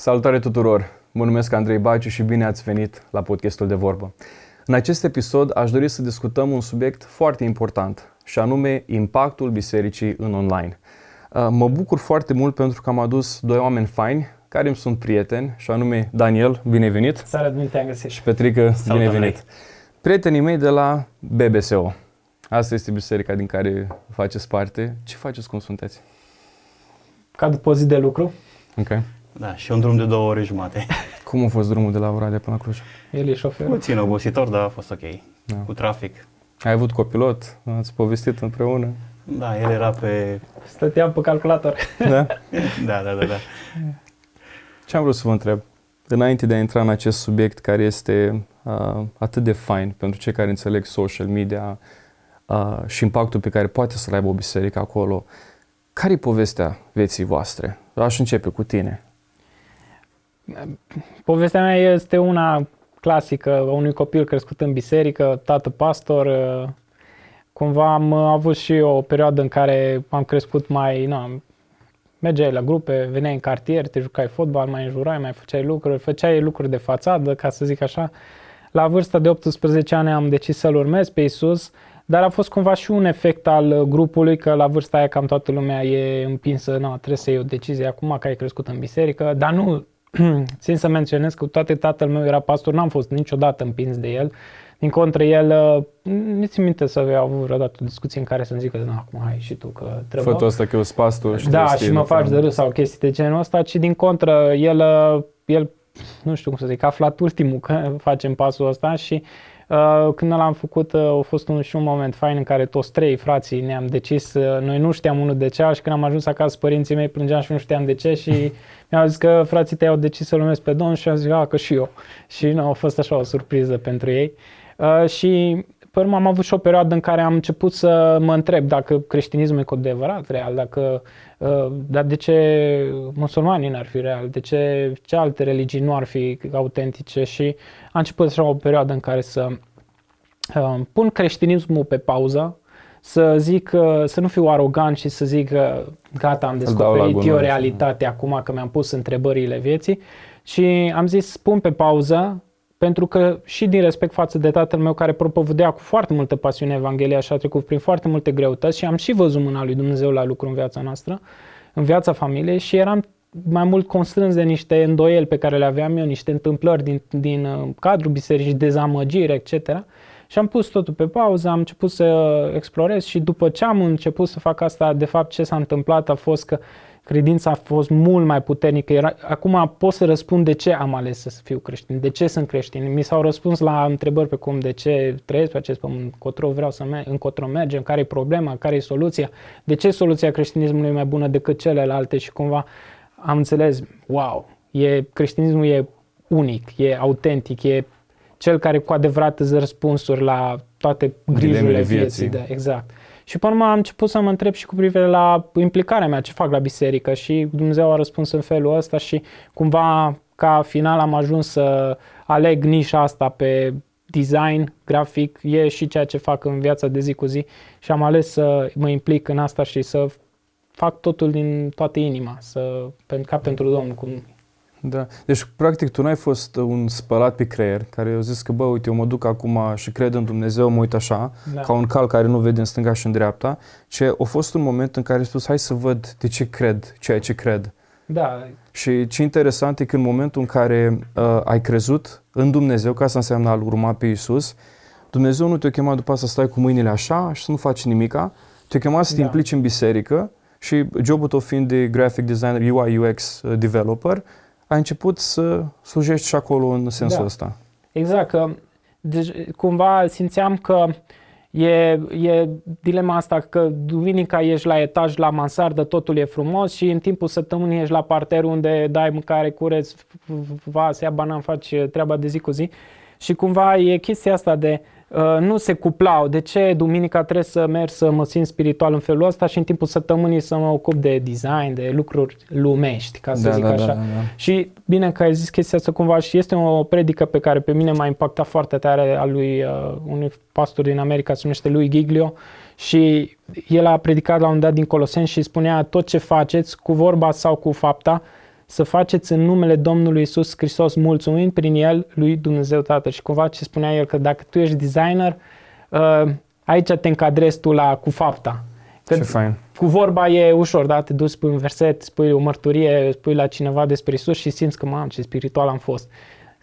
Salutare tuturor! Mă numesc Andrei Baciu și bine ați venit la podcastul de vorbă. În acest episod aș dori să discutăm un subiect foarte important și anume impactul bisericii în online. Uh, mă bucur foarte mult pentru că am adus doi oameni faini care îmi sunt prieteni și anume Daniel, bine venit! Salut, bine te-am găsit! Și Petrică, Salut, bine venit! Prietenii mei de la BBSO. Asta este biserica din care faceți parte. Ce faceți, cum sunteți? Ca după o zi de lucru. Ok. Da, și un drum de două ori jumate. Cum a fost drumul de la Oradea până la Cluj? El e șofer. Puțin obositor, dar a fost ok. Da. Cu trafic. Ai avut copilot? Ați povestit împreună? Da, el era pe... Stăteam pe calculator. Da? da, da, da, da. Ce am vrut să vă întreb? Înainte de a intra în acest subiect care este uh, atât de fain pentru cei care înțeleg social media uh, și impactul pe care poate să-l aibă o biserică acolo, care e povestea vieții voastre? Aș începe cu tine. Povestea mea este una clasică a unui copil crescut în biserică, tată pastor. Cumva am avut și o perioadă în care am crescut mai, na, mergeai la grupe, veneai în cartier, te jucai fotbal, mai înjurai, mai făceai lucruri, făceai lucruri de fațadă, ca să zic așa. La vârsta de 18 ani am decis să-L urmez pe Isus, dar a fost cumva și un efect al grupului, că la vârsta aia cam toată lumea e împinsă, na, trebuie să iei o decizie acum, că ai crescut în biserică, dar nu, țin să menționez că toate tatăl meu era pastor, n-am fost niciodată împins de el, din contră, el, nu ți minte să avea avut vreodată o discuție în care să-mi zică, nu, acum hai și tu că trebuie. Fătul ăsta că eu pastor și Da, și mă faci de râs sau chestii de genul ăsta, ci din contră, el, el, nu știu cum să zic, a aflat ultimul că facem pasul ăsta și Uh, când l-am făcut uh, a fost un, și un moment fain în care toți trei frații ne-am decis, uh, noi nu știam unul de ce și când am ajuns acasă părinții mei plângeam și nu știam de ce și mi-au zis că frații tăi au decis să-L urmez pe Domnul și am zis, a, că și eu. Și nu, a fost așa o surpriză pentru ei. Uh, și pe urmă am avut și o perioadă în care am început să mă întreb dacă creștinismul e cu adevărat real, dacă, uh, dar de ce musulmanii n-ar fi real, de ce, ce alte religii nu ar fi autentice și am început așa o perioadă în care să uh, pun creștinismul pe pauză, să zic, să nu fiu arogant și să zic că gata, am descoperit eu realitate acum că mi-am pus întrebările vieții și am zis pun pe pauză pentru că și din respect față de tatăl meu care propovădea cu foarte multă pasiune Evanghelia și a trecut prin foarte multe greutăți și am și văzut mâna lui Dumnezeu la lucru în viața noastră, în viața familiei și eram mai mult constrâns de niște îndoieli pe care le aveam eu, niște întâmplări din, din uh, cadrul bisericii, dezamăgiri, etc. Și am pus totul pe pauză, am început să explorez și după ce am început să fac asta, de fapt ce s-a întâmplat a fost că credința a fost mult mai puternică. Era, acum pot să răspund de ce am ales să fiu creștin, de ce sunt creștin. Mi s-au răspuns la întrebări pe cum de ce trăiesc pe acest pământ, încotro vreau să merg, încotro mergem, care e problema, care e soluția, de ce soluția creștinismului e mai bună decât celelalte și cumva am înțeles, wow, e, creștinismul e unic, e autentic, e cel care cu adevărat îți răspunsuri la toate grijurile vieții. vieții. Da, exact. Și până am început să mă întreb și cu privire la implicarea mea, ce fac la biserică și Dumnezeu a răspuns în felul ăsta și cumva ca final am ajuns să aleg nișa asta pe design, grafic, e și ceea ce fac în viața de zi cu zi și am ales să mă implic în asta și să fac totul din toată inima, să, ca pentru Domnul, cum da. Deci, practic, tu n-ai fost un spălat pe creier care eu zis că, bă, uite, eu mă duc acum și cred în Dumnezeu, mă uit așa, da. ca un cal care nu vede în stânga și în dreapta, ci a fost un moment în care ai spus, hai să văd de ce cred ceea ce cred. Da. Și ce interesant e că în momentul în care uh, ai crezut în Dumnezeu, ca să înseamnă a-L urma pe Isus, Dumnezeu nu te-a chemat după asta să stai cu mâinile așa și să nu faci nimica, te-a chemat să te da. implici în biserică și jobul tău fiind de graphic designer, UI, UX uh, developer, ai început să slujești și acolo în sensul da. ăsta. Exact, că deci, cumva simțeam că e, e dilema asta că duminica ești la etaj, la mansardă, totul e frumos și în timpul săptămânii ești la parter unde dai mâncare, cureți, vas, ia banan, faci treaba de zi cu zi și cumva e chestia asta de Uh, nu se cuplau. De ce duminica trebuie să merg să mă simt spiritual în felul ăsta și în timpul săptămânii să mă ocup de design, de lucruri lumești, ca să da, zic da, așa. Da, da, da. Și bine că ai zis chestia asta cumva și este o predică pe care pe mine m-a impactat foarte tare a lui uh, unui pastor din America, se numește lui Giglio și el a predicat la un dat din Coloseni și spunea tot ce faceți cu vorba sau cu fapta, să faceți în numele Domnului Isus Hristos, mulțumind prin El lui Dumnezeu Tatăl. Și cumva ce spunea el, că dacă tu ești designer, uh, aici te încadrezi tu la cu fapta. Că Ce fain. Cu vorba e ușor, da? Te duci, spui un verset, spui o mărturie, spui la cineva despre Isus și simți că, mam, ce spiritual am fost.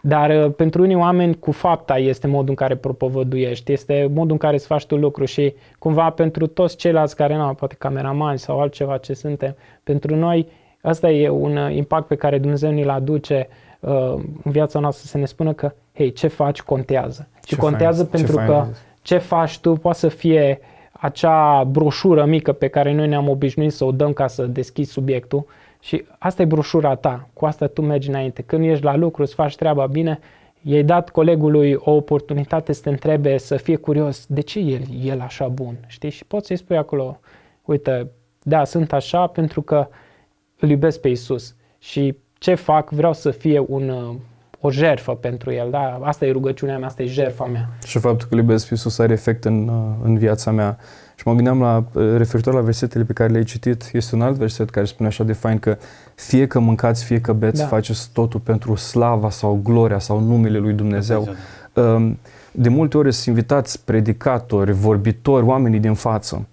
Dar uh, pentru unii oameni cu fapta este modul în care propovăduiești, este modul în care îți faci tu lucru și cumva pentru toți ceilalți care nu, poate cameramani sau altceva ce suntem, pentru noi asta e un uh, impact pe care Dumnezeu ni-l aduce uh, în viața noastră, să ne spună că, hei, ce faci contează. Și Ce contează fain, ce pentru fain că ai zis. ce faci tu poate să fie acea broșură mică pe care noi ne-am obișnuit să o dăm ca să deschizi subiectul și asta e broșura ta, cu asta tu mergi înainte. Când ești la lucru, îți faci treaba bine, i-ai dat colegului o oportunitate să te întrebe, să fie curios, de ce e el așa bun, știi? Și poți să-i spui acolo, uite, da, sunt așa pentru că îl iubesc pe Isus și ce fac, vreau să fie un, uh, o jerfă pentru el, da? Asta e rugăciunea mea, asta e jertfa mea. Și faptul că îl iubesc pe Iisus are efect în, uh, în viața mea. Și mă gândeam la, uh, referitor la versetele pe care le-ai citit, este un alt verset care spune așa de fain că fie că mâncați, fie că beți, Da. faceți totul pentru slava sau gloria sau numele lui Dumnezeu. Dumnezeu. Um, De multe ori sunt invitați predicatori, vorbitori, oamenii din față.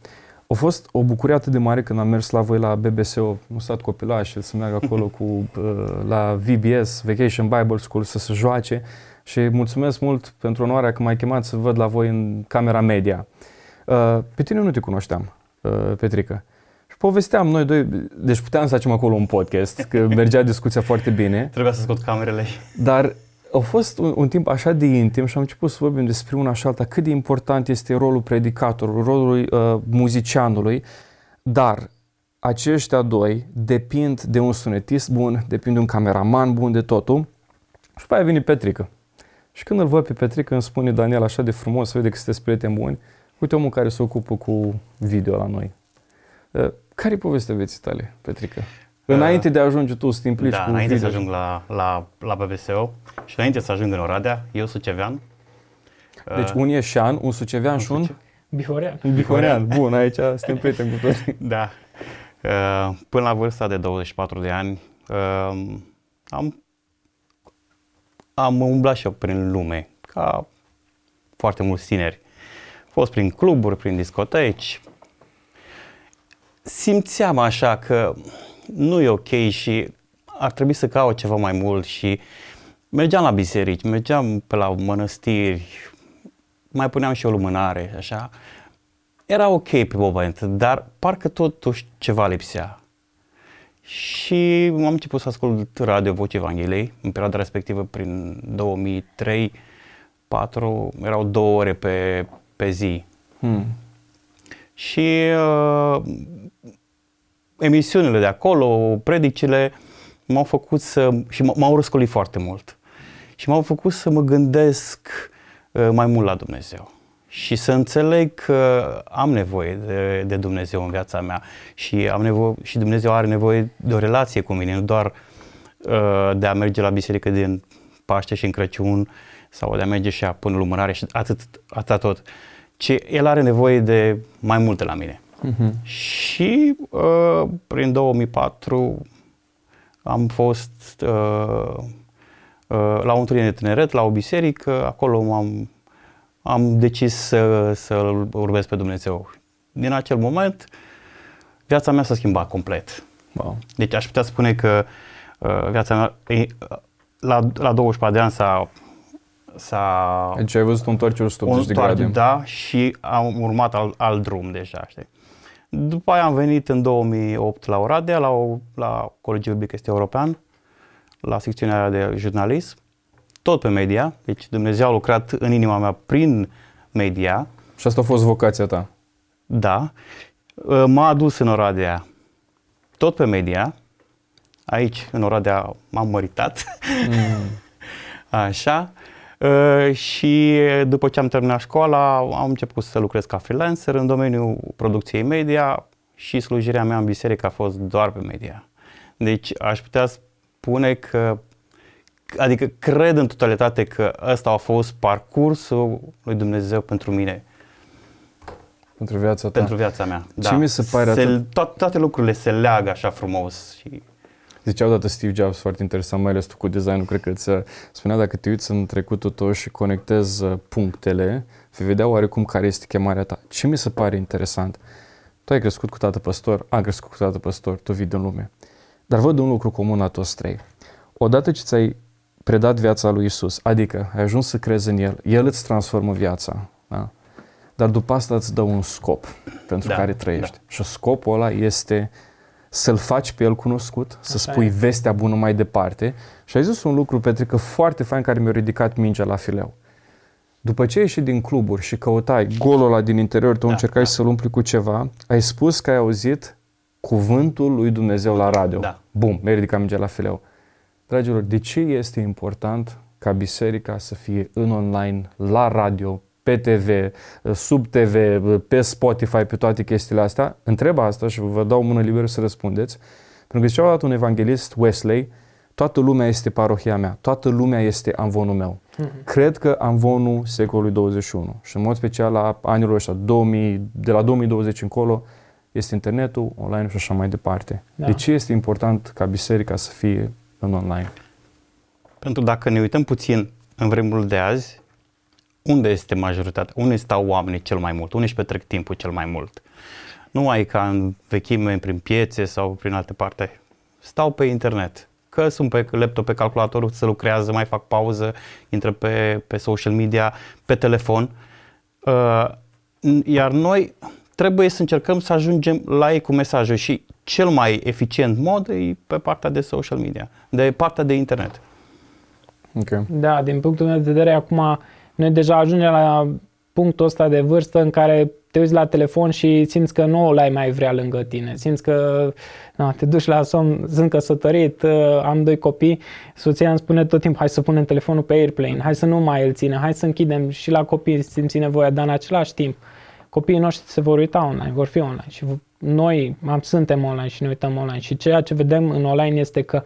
A fost o bucurie atât de mare când am mers la voi la BBSO, am stat copilaș, să meargă acolo cu, uh, la VBS, Vacation Bible School, să se joace și mulțumesc mult pentru onoarea că m-ai chemat să văd la voi în camera media. Uh, Pe tine nu te cunoșteam, uh, Petrică. Și povesteam noi doi, deci puteam să facem acolo un podcast, că mergea discuția foarte bine. Trebuia să scot camerele. Dar a fost un, un timp așa de intim și am început să vorbim despre una și alta, cât de important este rolul predicatorului, rolul uh, muzicianului, dar aceștia doi depind de un sunetist bun, depind de un cameraman bun, de totul. Și după aia vine Petrică. Și când îl văd pe Petrică, îmi spune Daniel așa de frumos, vede că sunteți prieteni buni, uite omul care se ocupă cu video la noi. Uh, care e povestea vieții tale, Petrică? Înainte de a ajunge tu să te implici Da, cu înainte video. să ajung la, la, la BBSO și înainte să ajung în Oradea, eu sucevean. Deci Uh, un ieșan, un sucevean și un Bihorean. bihorean. Bun, aici suntem prieteni cu toți. Da. Uh, Până la vârsta de 24 de ani uh, am, am umblat și eu prin lume, ca foarte mulți tineri. Am fost prin cluburi, prin discoteci. Simțeam așa că nu e ok și ar trebui să caut ceva mai mult și mergeam la biserici, mergeam pe la mănăstiri, mai puneam și o lumânare, așa era ok pe moment, dar parcă totuși ceva lipsea. Și am început să ascult Radio Voce Evangheliei, în perioada respectivă, prin 2003 4 erau două ore pe, pe zi. Hmm. Și uh, emisiunile de acolo, predicile, m-au făcut să, și m- m-au răscolit foarte mult. Și m-au făcut să mă gândesc uh, mai mult la Dumnezeu. Și să înțeleg că am nevoie de, de Dumnezeu în viața mea și, am nevoie, și Dumnezeu are nevoie de o relație cu mine, nu doar uh, de a merge la biserică din Paște și în Crăciun sau de a merge și a pune lumânare și atât, atât tot, ci El are nevoie de mai multe la mine. Mhm. Și uh, prin 2004 am fost uh, uh, la o întâlnire de tineret, la o biserică, acolo am, am decis să, să urmez pe Dumnezeu. Din acel moment, viața mea s-a schimbat complet. Wow. Deci aș putea spune că uh, viața mea, e, la, la 24 de ani s-a, s-a Deci ai văzut un întoarcere 180 de un grade. Da, și am urmat alt, alt drum deja, știi. După aia am venit în 2008 la Oradea, la, o, la Colegiul Biblic Este European, la secțiunea de jurnalism, tot pe media, deci Dumnezeu a lucrat în inima mea prin media, Și asta a fost vocația ta. da, m-a adus în Oradea tot pe media, aici în Oradea m-am măritat, Așa. Uh, și după ce am terminat școala, am început să lucrez ca freelancer în domeniul producției media și slujirea mea în biserică a fost doar pe media. Deci aș putea spune că, adică cred în totalitate că ăsta a fost parcursul lui Dumnezeu pentru mine, Pentru viața ta. pentru viața mea. Ce mi se pare se, atât- toate, toate lucrurile se leagă așa frumos și Zicea odată Steve Jobs, foarte interesant, mai ales tu cu designul, cred că îți uh, spunea dacă te uiți în trecutul tău și conectezi uh, punctele, vei vedea oarecum care este chemarea ta. Ce mi se pare interesant? Tu ai crescut cu tată păstor, am crescut cu tată păstor, tu vii din lume. Dar văd un lucru comun la toți trei. Odată ce ți-ai predat viața lui Isus, adică ai ajuns să crezi în El, El îți transformă viața, da? dar după asta îți dă un scop pentru Da, care trăiești. Și scopul ăla este să-L faci pe El cunoscut, să Așa spui e. vestea bună mai departe. Și ai zis un lucru, Petrică, foarte fain care mi-a ridicat mingea la fileu. După ce ai ieșit din cluburi și căutai golul ăla din interior tău, Da, încercai da. să-l umpli cu ceva, ai spus că ai auzit cuvântul lui Dumnezeu la radio. Da. Bum, mi-ai ridicat mingea la fileu. Dragilor, de ce este important ca biserica să fie în online, la radio, pe TV, sub TV, pe Spotify, pe toate chestiile astea? Întreb asta și vă dau mână liberă să răspundeți. Pentru că zicea odată un evanghelist, Wesley, toată lumea este parohia mea, toată lumea este amvonul meu. Cred că amvonul secolului 21 și în mod special la anilor ăștia, 2000, de la 2020 încolo, este internetul, online și așa mai departe. Da. De ce este important ca biserica să fie în online? Pentru dacă ne uităm puțin în vremurile de azi, unde este majoritatea? Unde stau oamenii cel mai mult? Unde își petrec timpul cel mai mult? Nu ai ca în vechime prin piețe sau prin alte parte. Stau pe internet. Că sunt pe laptop, pe calculator, se lucrează, mai fac pauză, intră pe, pe social media, pe telefon. Uh, iar noi trebuie să încercăm să ajungem la ei cu mesajul și cel mai eficient mod e pe partea de social media, de partea de internet. Ok. Da, din punctul meu de vedere, acum noi deja ajungem la punctul ăsta de vârstă în care te uiți la telefon și simți că nu l-ai mai vrea lângă tine. Simți că na, te duci la somn, sunt căsătorit, uh, am doi copii, soția îmi spune tot timpul, hai să punem telefonul pe airplane, hai să nu mai îl ținem, hai să închidem. Și la copii simți nevoia, dar în același timp copiii noștri se vor uita online, vor fi online. Și noi am, suntem online și ne uităm online. Și ceea ce vedem în online este că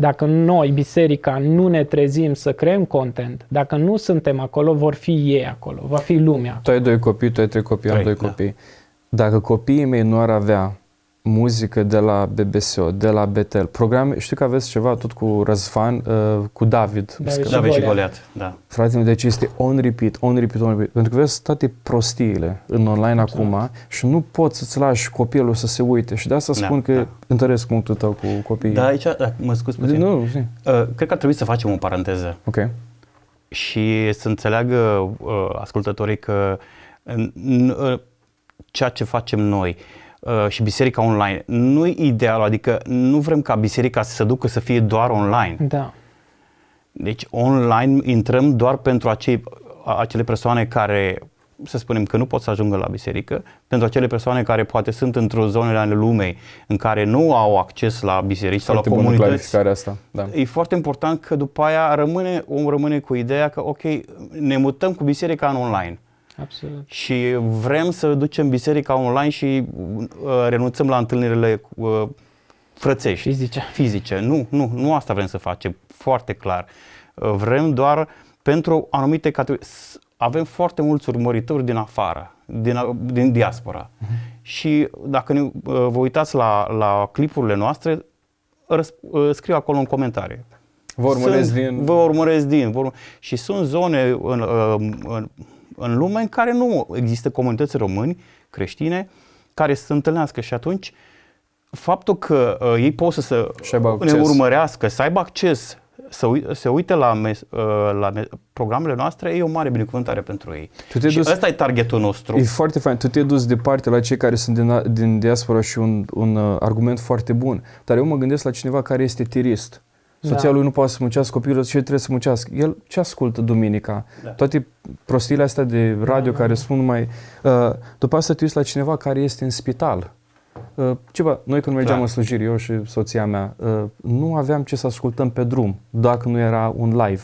dacă noi, biserica, nu ne trezim să creăm content, dacă nu suntem acolo, vor fi ei acolo, va fi lumea. Tu ai doi copii, tu ai trei copii, am Trei, doi da. copii. Dacă copiii mei nu ar avea muzică de la BBSO, de la Betel, programe, știu că aveți ceva tot cu Răzvan, uh, cu David. David Scă- și David și Goliat. Goliat, da. Fratele, deci este on repeat, on repeat, on repeat. Pentru că vezi toate prostiile în online acum și nu poți să-ți lași copilul să se uite. Și de asta Da, spun că da. întăresc punctul tău cu copiii. Dar aici, da, mă scuz puțin. Nu, zi. Uh, cred că ar trebui să facem o paranteză Ok. și să înțeleagă uh, ascultătorii că în, în, uh, ceea ce facem noi uh, și biserica online nu e ideal, adică nu vrem ca biserica să se ducă să fie doar online. Da. Deci online intrăm doar pentru acei, acele persoane care, să spunem că nu pot să ajungă la biserică, pentru acele persoane care poate sunt într-o zonă ale lumei în care nu au acces la biserici sau Foarte la bună comunități. clarificarea asta. Da. E foarte important că după aia rămâne, om rămâne cu ideea că ok, ne mutăm cu biserica în online Absolut. și vrem să ducem biserica online și uh, renunțăm la întâlnirile uh, frățești Fizice. fizice. Nu, nu, nu asta vrem să facem, foarte clar. Uh, Vrem doar pentru anumite categorii. S- Avem foarte mulți urmăritori din afară, din, a- din diaspora. Și dacă ne, uh, vă uitați la, la clipurile noastre, răs, uh, scriu acolo în comentarii. Vă urmăresc Sunt- din... Vă urmăresc din. Vă urmă... Și sunt zone în, uh, în, în lume în care nu există comunități români, creștine, care să se întâlnească și atunci faptul că uh, ei pot să, să Și aibă ne acces. urmărească, să aibă acces, să ui, se uite la, mes, uh, la me, programele noastre, e o mare binecuvântare pentru ei. Tu te-ai și dus- ăsta e targetul nostru. E foarte fain. Tu te-ai dus departe la cei care sunt din, din diaspora și un, un uh, argument foarte bun. Dar eu mă gândesc la cineva care este tirist. Soția Da. lui nu poate să muncească, copilul și el trebuie să muncească. El ce ascultă duminica? Da. Toate prostiile astea de radio Da, care da. spun numai... Uh, după asta te uiți la cineva care este în spital. Uh, ceva, noi când mergeam Da. în slujiri, eu și soția mea, uh, nu aveam ce să ascultăm pe drum, dacă nu era un live.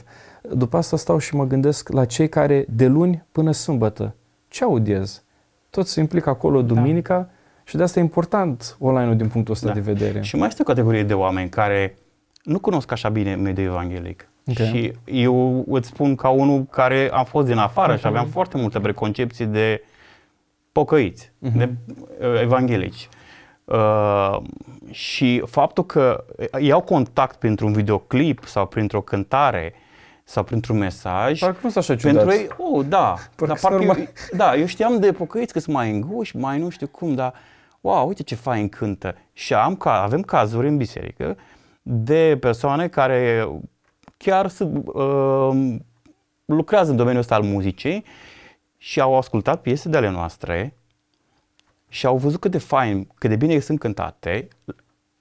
După asta stau și mă gândesc la cei care de luni până sâmbătă, ce audiez? Tot se implică acolo duminica și de asta e important online-ul din punctul ăsta Da. de vedere. Și mai este o categorie de oameni care nu cunosc așa bine mediul evanghelic. Ok. Și eu îți spun ca unul care am fost din afară și aveam foarte multe preconcepții de pocăiți, Mhm. de uh, evanghelici. Uh, și faptul că iau contact printr-un videoclip sau printr-o cântare sau printr-un mesaj. Parcă nu așa ciudat. Pentru ei, oh, da. Parcă dar parcă normal. eu, da, eu știam de pocăiți că sunt mai înguși, mai nu știu cum, dar wow, uite ce fain cântă. Și am, ca, avem cazuri în biserică de persoane care chiar sunt, uh, lucrează în domeniul ăsta al muzicii și au ascultat piese de ale noastre și au văzut cât de fain, cât de bine sunt cântate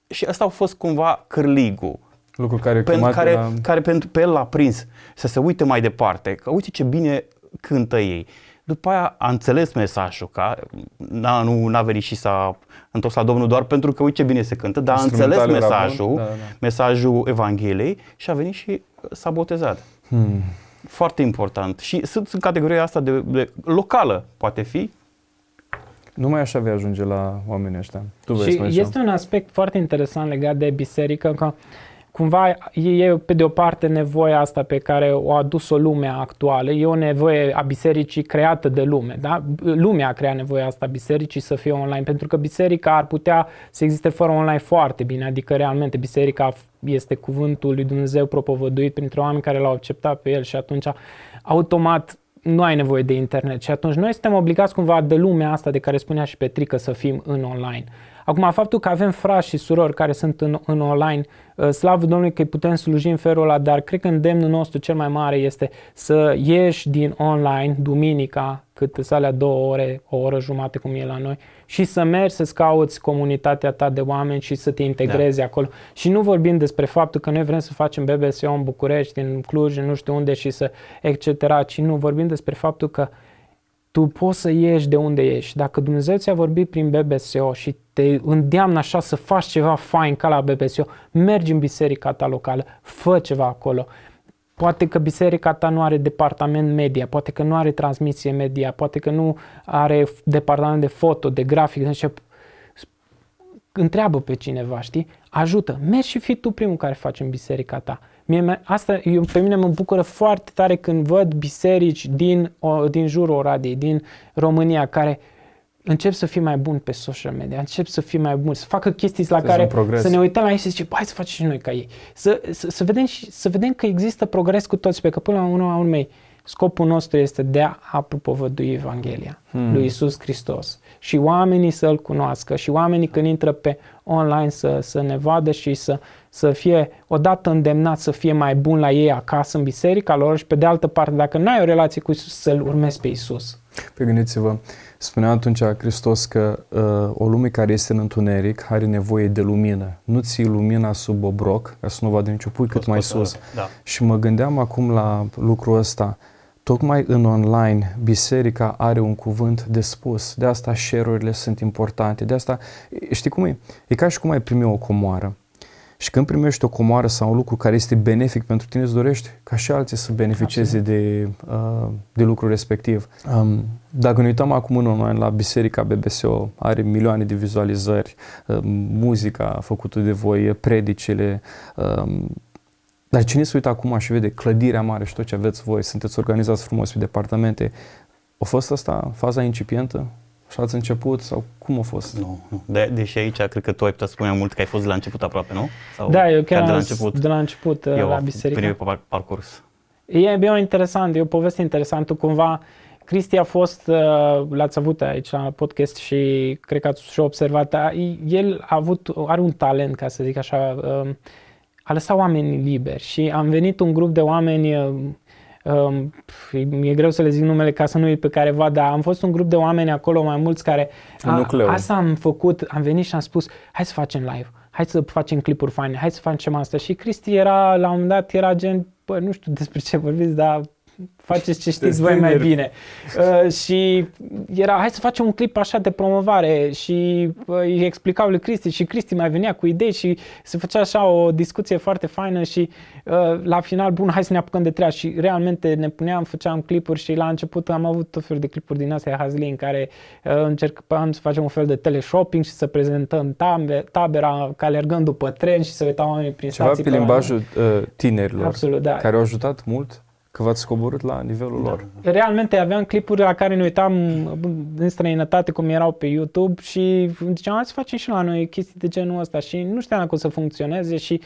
și asta a fost cumva cârligul Lucru care, pentru chemat care, la... care pentru, pe el l-a prins să se uite mai departe, că uite ce bine cântă ei. După aia a înțeles mesajul, că n-a, nu n-a venit și s-a întors la Domnul doar pentru că uite ce bine se cântă, dar a înțeles Instrumentalul era bun. mesajul, Da, da, da. mesajul Evangheliei și a venit și s-a botezat. Hmm. Foarte important. Și sunt în categoria asta de, de locală, poate fi. Numai așa vei ajunge la oamenii ăștia. Tu vei Și spune este un aspect foarte interesant legat de biserică, că cumva e pe de o parte nevoia asta pe care o a adus-o lumea actuală, e o nevoie a bisericii creată de lume, da? Lumea a creat nevoia asta a bisericii să fie online, pentru că biserica ar putea să existe fără online foarte bine, adică realmente biserica este cuvântul lui Dumnezeu propovăduit printre oameni care l-au acceptat pe el și atunci automat nu ai nevoie de internet și atunci noi suntem obligați cumva de lumea asta de care spunea și Petrică să fim în online. Acum, faptul că avem frați și surori care sunt în, în online, uh, slavă Domnului că îi putem sluji în felul ăla, dar cred că îndemnul nostru cel mai mare este să ieși din online duminica, cât să alea două ore, o oră jumate cum e la noi, și să mergi să-ți cauți comunitatea ta de oameni și să te integrezi da. acolo. Și nu vorbim despre faptul că noi vrem să facem BBSO în București, în Cluj, în nu știu unde și să etc., ci nu, vorbim despre faptul că tu poți să ieși de unde ești. Dacă Dumnezeu ți-a vorbit prin BBSO și te îndeamnă așa să faci ceva fain ca la BBSO, mergi în biserica ta locală, fă ceva acolo. Poate că biserica ta nu are departament media, poate că nu are transmisie media, poate că nu are departament de foto, de grafic, deci întreabă pe cineva, știi? Ajută, mergi și fii tu primul care faci în biserica ta. Mie, asta eu, pe mine mă bucură foarte tare când văd biserici din, o, din jurul Oradei, din România, care încep să fie mai buni pe social media, încep să fie mai buni, să facă chestii la Să Deci un care progres. să ne uităm la ei și să zicem, hai să facem și noi ca ei. Să, să, să, vedem și, să vedem că există progres cu toți, pe că până la urmă urmei, scopul nostru este de a propovădui Evanghelia Hmm. lui Isus Hristos și oamenii să-L cunoască și oamenii când intră pe online să, să ne vadă și să, să fie odată îndemnat să fie mai bun la ei acasă în biserica lor și pe de altă parte dacă nu ai o relație cu Isus să-L urmezi pe Isus. Pe gândiți-vă, spunea atunci Hristos că uh, o lume care este în întuneric are nevoie de lumină. Nu ții lumina sub obroc, ca să nu vadă nicio pui cât mai sus. Da. Și mă gândeam acum la lucrul ăsta. Tocmai în online, biserica are un cuvânt de spus. De asta share-urile sunt importante. De asta, știi cum e? E ca și cum ai primi o comoară. Și când primești o comoară sau un lucru care este benefic pentru tine, îți dorești ca și alții să beneficieze de, uh, de lucrul respectiv. Um, dacă ne uităm acum în online la Biserica BBSO, are milioane de vizualizări, uh, muzica făcută de voi, predicile, um, dar cine se uită acum și vede clădirea mare și tot ce aveți voi, sunteți organizați frumos pe departamente, a fost asta faza incipientă? Și ați început sau cum a fost? Nu, nu. De, deși aici cred că tu ai putea spune mai mult că ai fost de la început aproape, nu? Sau Da, eu chiar de la am- început. de la început Eu la biserică. primul par- parcurs. E bine interesant, e o poveste interesantă. Cumva, Cristi a fost, uh, l-ați avut aici la podcast și cred că ați și observat, a- el a avut, are un talent, ca să zic așa, um, a lăsat oamenii liberi și am venit un grup de oameni, um, um, e greu să le zic numele ca să nu uit pe careva, dar am fost un grup de oameni acolo, mai mulți care, În nucleu. asta am făcut, am venit și am spus, hai să facem live, hai să facem clipuri faine, hai să facem asta. Și Cristi era, la un moment dat, era gen, bă, nu știu despre ce vorbiți, dar faceți ce știți voi mai tineri. bine. Uh, și era, hai să facem un clip așa de promovare și uh, îi explicau lui Cristi și Cristi mai venea cu idei și se făcea așa o discuție foarte faină și uh, la final, bun, hai să ne apucăm de treabă și realmente ne puneam, făceam clipuri și la început am avut tot felul de clipuri din astea Hazli în care uh, încercam să facem un fel de teleshopping și să prezentăm tabe, tabera ca alergând după tren și să uitau oamenii prin Ceva stații pe la- limbajul uh, tinerilor, Absolut, da. care au ajutat mult că v-ați coborât la nivelul Da. lor. realmente aveam clipuri la care ne uitam în străinătate cum erau pe YouTube și ziceam, hai să facem și la noi chestii de genul ăsta și nu știam dacă o să funcționeze și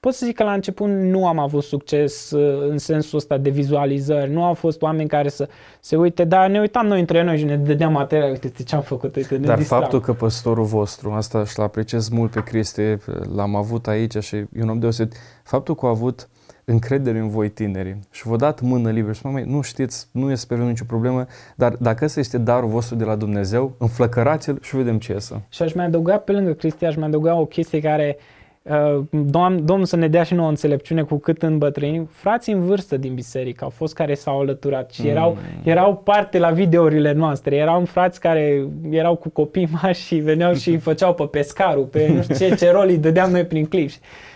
pot să zic că la început nu am avut succes uh, în sensul ăsta de vizualizări, nu au fost oameni care să se uite, dar ne uitam noi între noi și ne dădeam material, uite ce am făcut, uite, ne Dar distram. faptul că păstorul vostru, asta și-l apreciez mult pe Cristi, l-am avut aici și e un om deosebit, faptul că a avut încredere în voi tinerii și v-a dat mână liberă și măi, nu știți, nu este pe nicio problemă, dar dacă ăsta este darul vostru de la Dumnezeu, înflăcărați-l și vedem ce iese. Și aș mai adăuga pe lângă Cristi, aș mai adăuga o chestie care uh, Doamn, Domnul să ne dea și nouă înțelepciune cu cât îmbătrânim. Frații în vârstă din biserică au fost care s-au alăturat și erau, Mm. erau parte la videourile noastre. Erau frați care erau cu copii mari și veneau și îi făceau pe pescarul, pe nu știu ce, ce rol îi dădeam noi prin clip.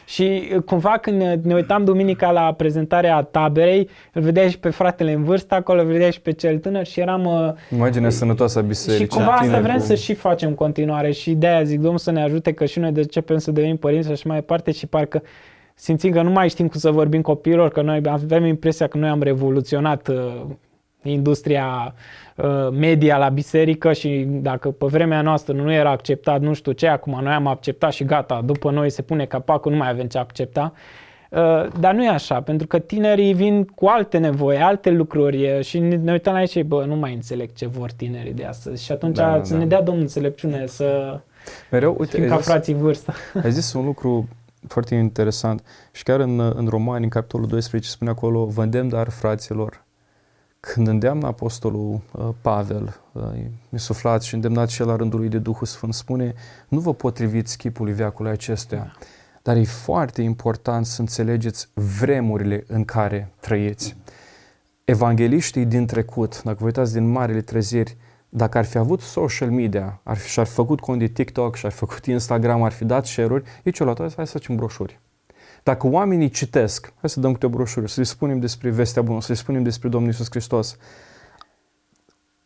Și uh, cumva când ne- ne uitam duminica la prezentarea taberei, îl vedeai și pe fratele în vârstă acolo, îl vedeai și pe cel tânăr și eram... uh, Imagine sănătoasă a bisericii. și cumva asta tineri vrem cu- să și facem în continuare și de-aia zic, Domnul să ne ajute că și noi de începem să devenim părinți și așa mai departe și parcă simțim că nu mai știm cum să vorbim copiilor, că noi avem impresia că noi am revoluționat uh, industria uh, media la biserică și dacă pe vremea noastră nu era acceptat nu știu ce, acum noi am acceptat și gata, după noi se pune capacul, nu mai avem ce accepta. Uh, Dar nu e așa, pentru că tinerii vin cu alte nevoi, alte lucruri e, și ne, ne uităm la aici și bă, nu mai înțeleg ce vor tinerii de astăzi. Și atunci Da, da, să da. ne dea Domnul înțelepciune să Mereu, uite, fim ai ca zis- frații în vârstă. Ai zis un lucru foarte interesant și chiar în, în Romani, în capitolul 12, spune acolo, vă îndemn dar fraților, când îndeamnă apostolul uh, Pavel, uh, insuflat și îndemnat și el la rândul lui de Duhul Sfânt, spune, nu vă potriviți chipului veacului acestuia, dar e foarte important să înțelegeți vremurile în care trăiți. Evangeliștii din trecut, dacă vă uitați din marile treziri, dacă ar fi avut social media, ar fi, și-ar fi făcut cont de TikTok, și-ar fi făcut Instagram, ar fi dat share-uri, ei ce-o luat? Hai să facem broșuri. Dacă oamenii citesc, hai să dăm câte o broșură, să le spunem despre vestea bună, să le spunem despre Domnul Isus Hristos.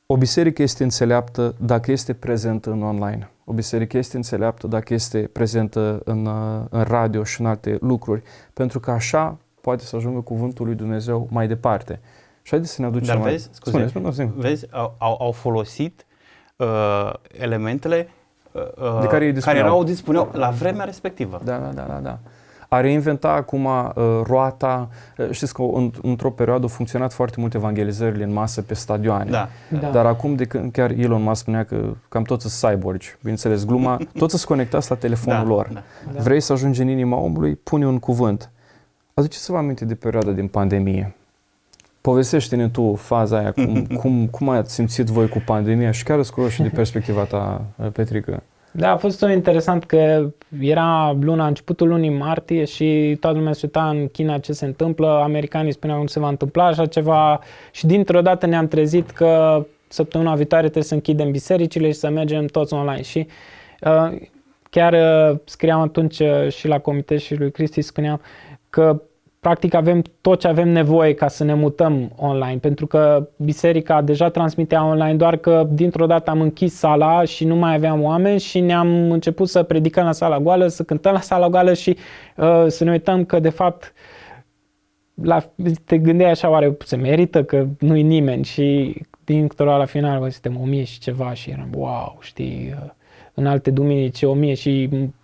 O biserică este înțeleaptă dacă este prezentă în online. O biserică este înțeleaptă dacă este prezentă în, uh, în radio și în alte lucruri, pentru că așa poate să ajungă cuvântul lui Dumnezeu mai departe. Și haideți să ne aducem Dar mai... vezi, scuze, Spune, spune, spune. vezi au, au, au folosit uh, elementele uh, De care ei dispuneau. care erau, dispuneau la vremea respectivă. Da, da, da, da, da. A reinventa acum uh, roata. Uh, știți că în, într-o perioadă au funcționat foarte mult evangelizările în masă pe stadioane. Da. Da. Dar acum, de când chiar Elon Musk spunea că cam toți sunt cyborgi, bineînțeles, gluma, toți sunt conectați la telefonul da, lor. Da. Da. Vrei să ajungi în inima omului? Pune un cuvânt. Aduceți-vă aminte de perioada din pandemie. Povestește-ne tu faza aia, cum, cum, cum ați simțit voi cu pandemia și chiar îți și de perspectiva ta, Petrică. Da, a fost interesant că era luna, începutul lunii martie și toată lumea se uita în China ce se întâmplă, americanii spuneau că nu se va întâmpla așa ceva și dintr-o dată ne-am trezit că săptămâna viitoare trebuie să închidem bisericile și să mergem toți online. Și uh, chiar uh, scriam atunci uh, și la comitet și lui Cristi spuneam că practic avem tot ce avem nevoie ca să ne mutăm online, pentru că biserica deja transmitea online, doar că dintr-o dată am închis sala și nu mai aveam oameni și ne-am început să predicăm la sala goală, să cântăm la sala goală și uh, să ne uităm că de fapt la, te gândeai așa, oare se merită că nu-i nimeni? Și dintr-o dată la final bă, suntem o mie și ceva și eram wow, știi, uh, în alte duminici o mie și m-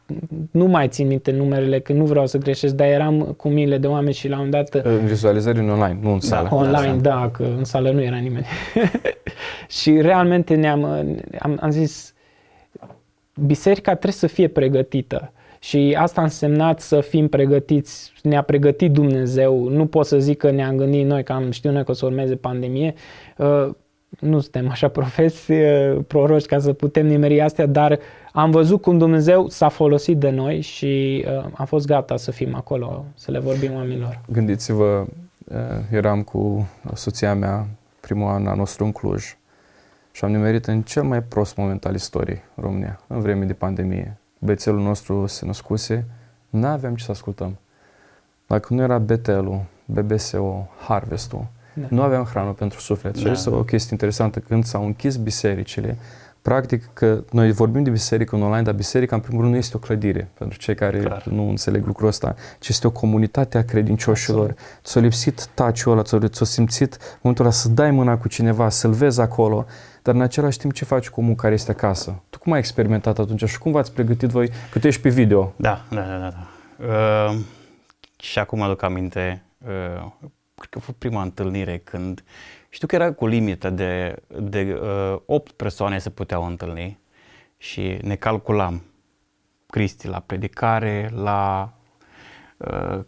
nu mai țin minte numerele, că nu vreau să greșesc, dar eram cu miile de oameni și la un dat În vizualizări în online, nu în sală. online, da, că în sală nu era nimeni. și realmente ne-am am, am zis, biserica trebuie să fie pregătită. Și asta a însemnat să fim pregătiți, ne-a pregătit Dumnezeu, nu pot să zic că ne-am gândit noi, că am știut noi că o să urmeze pandemie, Uh, nu suntem așa profesi, uh, proroci ca să putem nimeri astea, dar am văzut cum Dumnezeu s-a folosit de noi și uh, am fost gata să fim acolo, să le vorbim oamenilor. Gândiți-vă, eh, eram cu soția mea primul an al nostru în Cluj și am nimerit în cel mai prost moment al istoriei în România, în vreme de pandemie. Bețelul nostru se născuse, nu aveam ce să ascultăm. Dacă nu era Betelul, BBSO, Harvestul, Da. nu aveam hrană pentru suflet. Și Da. este o chestie interesantă, când s-au închis bisericile, Practic că noi vorbim de biserică în online, dar biserica în primul rând nu este o clădire, pentru cei care Clar. nu înțeleg lucrul ăsta, ci este o comunitate a credincioșilor. Ți-a lipsit taciul ăla, ți-a, ți simțit momentul ăla să dai mâna cu cineva, să-l vezi acolo, dar în același timp ce faci cu omul care este acasă? Tu cum ai experimentat atunci și cum v-ați pregătit voi, că tu ești pe video? Da, da, da, da. da. Uh, și acum aduc aminte, uh, cred că a fost prima întâlnire când știu că era cu limită de, de uh, 8 persoane se puteau întâlni și ne calculam Cristi la predicare, la uh,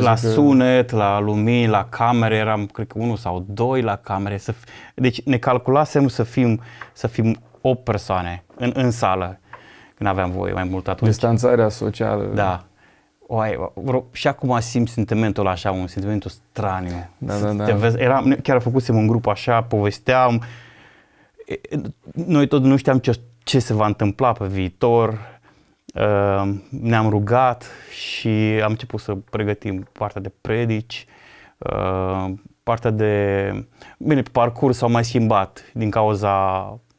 la sunet, la lumini, la camere, eram cred că unul sau doi la camere. Să f- deci ne calculasem să fim, să fim 8 persoane în, în sală, când aveam voie mai mult atunci. Distanțarea socială. Da. Oai, și acum simt sentimentul așa, un sentimentul straniu. Da, da, da. Te vezi, eram, chiar făcusem un grup așa, povesteam. Noi tot nu știam ce, ce se va întâmpla pe viitor. Uh, ne-am rugat și am început să pregătim partea de predici, uh, partea de... Bine, pe parcurs s-au mai schimbat din cauza Uh,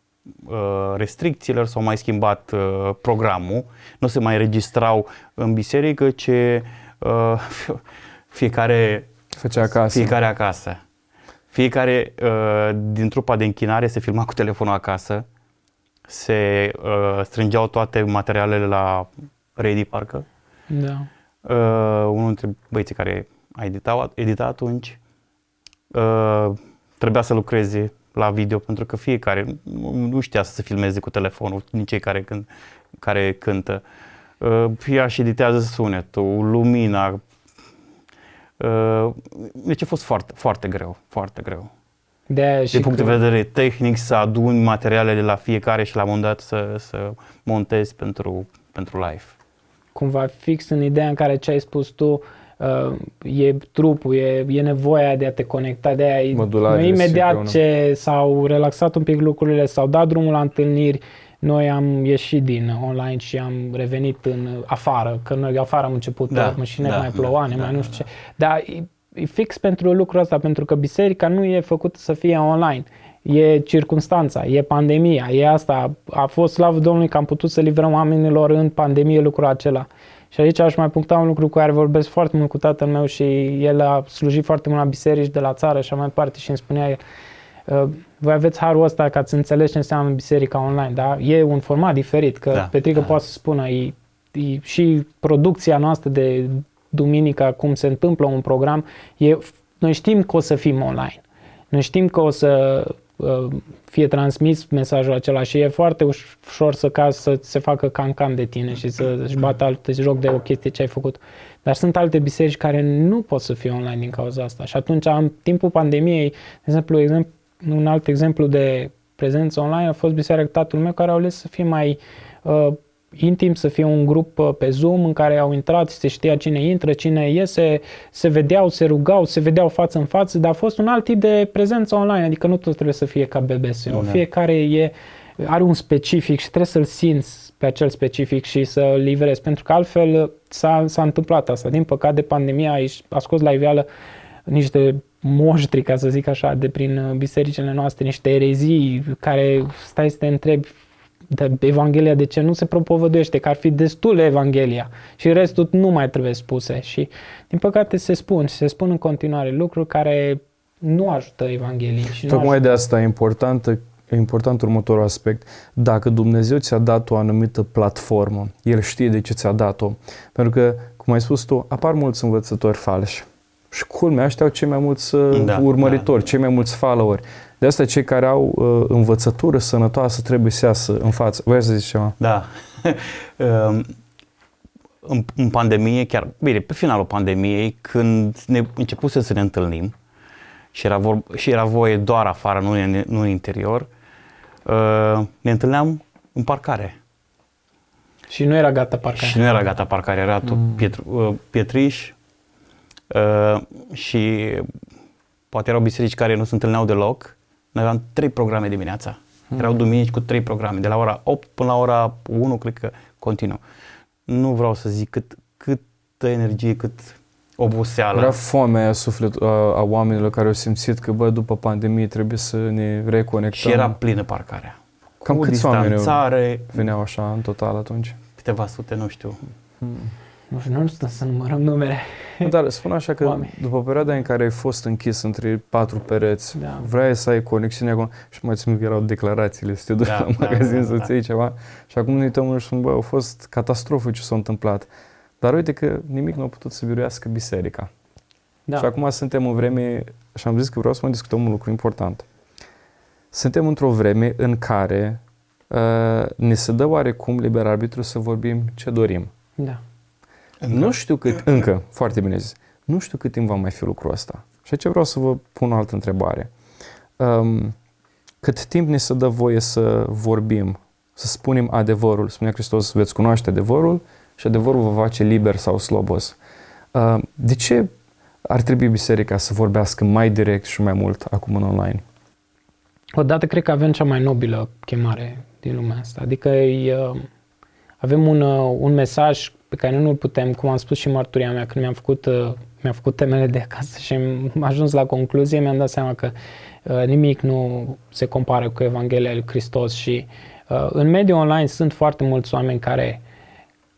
restricțiilor, s-au mai schimbat uh, programul, nu se mai registrau în biserică, ci uh, fiecare Făcea acasă. Fiecare acasă. Fiecare din trupa de închinare se filma cu telefonul acasă, se strângeau toate materialele la Ready, parcă. Da. unul dintre băieții care a editat, editat atunci trebuia să lucreze la video, pentru că fiecare nu știa să se filmeze cu telefonul, nici cei care, cânt, care cântă. Uh, ea și editează sunetul, lumina. Uh, deci a fost foarte, foarte greu, foarte greu. De, de punct că... de vedere tehnic, să adun materialele la fiecare și la un moment dat să, să montezi pentru, pentru live. Cumva fix în ideea în care ce ai spus tu, uh, uh, e trupul, e, e nevoia de a te conecta, de aia noi imediat ce s-au relaxat un pic lucrurile, s-au dat drumul la întâlniri, noi am ieșit din online și am revenit în afară, că noi afară am început da, și ne da, mai ploua, da, mai da, nu știu da. ce. Dar e, e fix pentru lucrul ăsta, pentru că biserica nu e făcută să fie online. E circunstanța, e pandemia, e asta. A fost slavă Domnului că am putut să livrăm oamenilor în pandemie lucrul acela. Și aici aș mai puncta un lucru cu care vorbesc foarte mult cu tatăl meu și el a slujit foarte mult la biserici de la țară și mai departe și îmi spunea el, uh, voi aveți harul ăsta ca să înțelegi ce înseamnă biserica online, da? E un format diferit, că da, Petrică da. poate să spună, e, e, și producția noastră de duminica, cum se întâmplă un program, e, noi știm că o să fim online. Noi știm că o să Uh, fie transmis mesajul acela și e foarte ușor să caz să se facă cancan de tine și să-și bată alt joc de o chestie ce ai făcut. Dar sunt alte biserici care nu pot să fie online din cauza asta. Și atunci, în timpul pandemiei, de exemplu, exemplu un alt exemplu de prezență online a fost biserica tatăl meu care au ales să fie mai uh, intim, să fie un grup uh, pe Zoom în care au intrat, se știa cine intră, cine iese, se vedeau, se rugau, se vedeau față în față, dar a fost un alt tip de prezență online, adică nu tot trebuie să fie ca BBS. Da. Fiecare e, are un specific și trebuie să-l simți pe acel specific și să-l livrezi, pentru că altfel s-a, s-a întâmplat asta. Din păcate, pandemia a scos la iveală niște moștri, ca să zic așa, de prin bisericile noastre, niște erezii care stai să te întrebi de Evanghelia de ce nu se propovăduiește, că ar fi destul Evanghelia și restul nu mai trebuie spuse și din păcate se spun și se spun în continuare lucruri care nu ajută Evanghelia. Și Tocmai ajută. de asta e important, e important următorul aspect. Dacă Dumnezeu ți-a dat o anumită platformă, El știe de ce ți-a dat-o. Pentru că, cum ai spus tu, apar mulți învățători falși. Și culmea, ăștia au cei mai mulți uh, da, urmăritori, da. cei mai mulți followeri. De asta cei care au uh, învățătură sănătoasă trebuie să iasă în față. Voi să zici ceva? Da. Um, în, în pandemie, chiar, bine, pe finalul pandemiei, când ne începuse să ne întâlnim și era, vor, și era voie doar afară, nu în, nu în interior, uh, ne întâlneam în parcare. Și nu era gata parcare. Și nu era gata parcare, era tot mm. pietru, uh, pietriș uh, și poate erau biserici care nu se întâlneau deloc noi aveam trei programe dimineața. Hmm. Erau duminici cu trei programe, de la ora 8 până la ora 1, cred că continuă. Nu vreau să zic cât, câtă energie, cât oboseală. Era foamea suflet, a, a oamenilor care au simțit că, bă, după pandemie trebuie să ne reconectăm. Și era plină parcarea. Cam cu câți oameni distanțare, veneau așa în total atunci? câteva sute, nu știu. Nu știu, nu stăm să numărăm numere. Dar spun așa că Oameni. după perioada în care ai fost închis între patru pereți, Da. vrei să ai conexiune acum și mai țin că erau declarațiile, să te duci Da, la da, magazin da, să-ți da. iei ceva și acum ne uităm și spun, bă, au fost catastrofă ce s-a întâmplat. Dar uite că nimic nu a putut să biruiască biserica. Da. Și acum suntem în vreme, și am zis că vreau să mai discutăm un lucru important. Suntem într-o vreme în care uh, ne se dă oarecum liber arbitru să vorbim ce dorim. da. Încă. Nu știu cât, încă, foarte bine zis, nu știu cât timp va mai fi lucrul ăsta. Și aici vreau să vă pun o altă întrebare. Um, cât timp ne se dă voie să vorbim, să spunem adevărul? Spunea Hristos, veți cunoaște adevărul și adevărul vă face liber sau slobos. Uh, de ce ar trebui biserica să vorbească mai direct și mai mult acum în online? Odată cred că avem cea mai nobilă chemare din lumea asta. Adică e, uh, avem un, uh, un mesaj pe care nu-l putem, cum am spus și în mărturia mea, când mi-am făcut, uh, mi-am făcut temele de acasă și am ajuns la concluzie, mi-am dat seama că uh, nimic nu se compară cu Evanghelia lui Hristos și uh, în mediul online sunt foarte mulți oameni care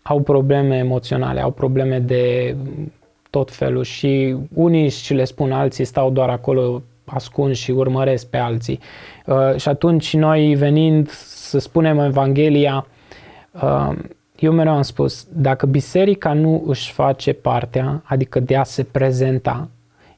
au probleme emoționale, au probleme de tot felul și unii și le spun, alții stau doar acolo ascunși și urmăresc pe alții. Uh, și atunci noi venind să spunem Evanghelia, uh, eu mereu am spus, dacă biserica nu își face partea, adică de a se prezenta,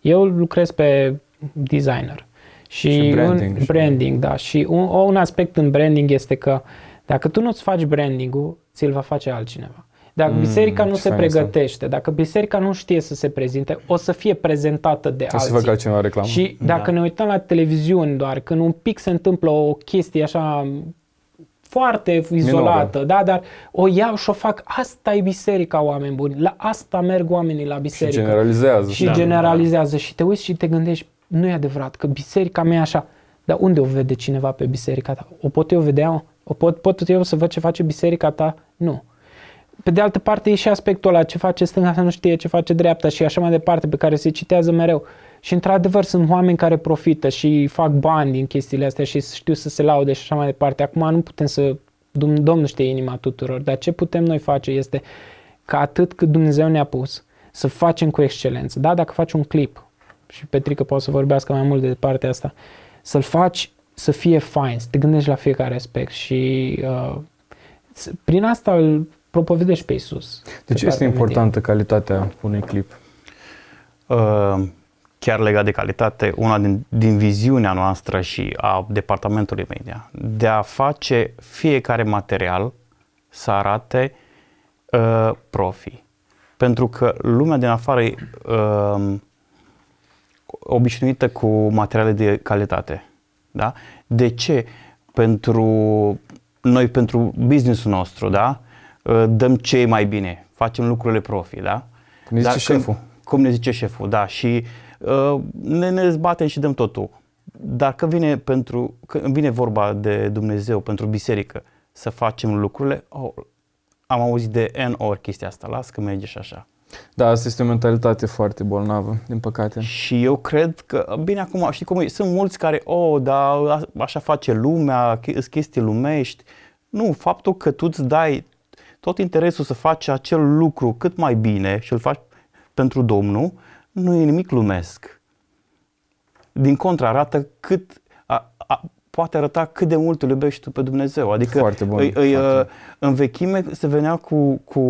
eu lucrez pe designer și, Și branding un și- branding, da, și un, un aspect în branding este că dacă tu nu-ți faci branding-ul, ți-l va face altcineva. Dacă Mm, biserica nu ce se fain asta. pregătește, dacă biserica nu știe să se prezinte, o să fie prezentată de Trebuie să alții. facă altcineva reclamă. Și dacă Da. ne uităm la televiziuni doar, când un pic se întâmplă o chestie așa foarte izolată, da, dar o iau și o fac, asta e biserica, oameni buni, la asta merg oamenii la și biserică. generalizează. și Da. generalizează și te uiți și te gândești, nu e adevărat, că biserica mea e așa, dar unde o vede cineva pe biserica ta? O pot eu vedea? O pot, pot eu să văd ce face biserica ta? Nu. Pe de altă parte e și aspectul ăla, ce face stânga să nu știe ce face dreapta și așa mai departe, pe care se citează mereu. Și într-adevăr sunt oameni care profită și fac bani din chestiile astea și știu să se laude și așa mai departe. Acum nu putem să, Dum- Domnul știe inima tuturor, dar ce putem noi face este ca atât cât Dumnezeu ne-a pus, să facem cu excelență. Da, dacă faci un clip, și Petrică poate să vorbească mai mult de partea asta, să-l faci să fie fain, să te gândești la fiecare aspect și uh, s- prin asta îl propovedești pe Isus. De ce este importantă calitatea unui clip? Uh, chiar legat de calitate, una din, din viziunea noastră și a departamentului media, de a face fiecare material să arate uh, profi. Pentru că lumea din afară e uh, obișnuită cu materiale de calitate. Da? De ce? Pentru noi, pentru businessul nostru, da? Uh, dăm ce e mai bine, facem lucrurile profi, da? Cum ne zice Dar șeful. Când, cum ne zice șeful, da, și uh, ne, ne zbatem și dăm totul. Dar când vine, pentru, când vine vorba de Dumnezeu, pentru biserică, să facem lucrurile, oh, am auzit de N ori chestia asta, las că merge și așa. Da, asta este o mentalitate foarte bolnavă, din păcate. Și eu cred că, bine, acum, știi cum e, sunt mulți care, oh, da, a- așa face lumea, che- sunt chestii lumești. Nu, faptul că tu îți dai tot interesul să faci acel lucru cât mai bine și îl faci pentru Domnul, nu e nimic lumesc. Din contră, arată cât, a, a, poate arăta cât de mult îl iubești tu pe Dumnezeu. Adică Foarte bun, îi, îi, foarte. uh, în vechime se venea cu, cu,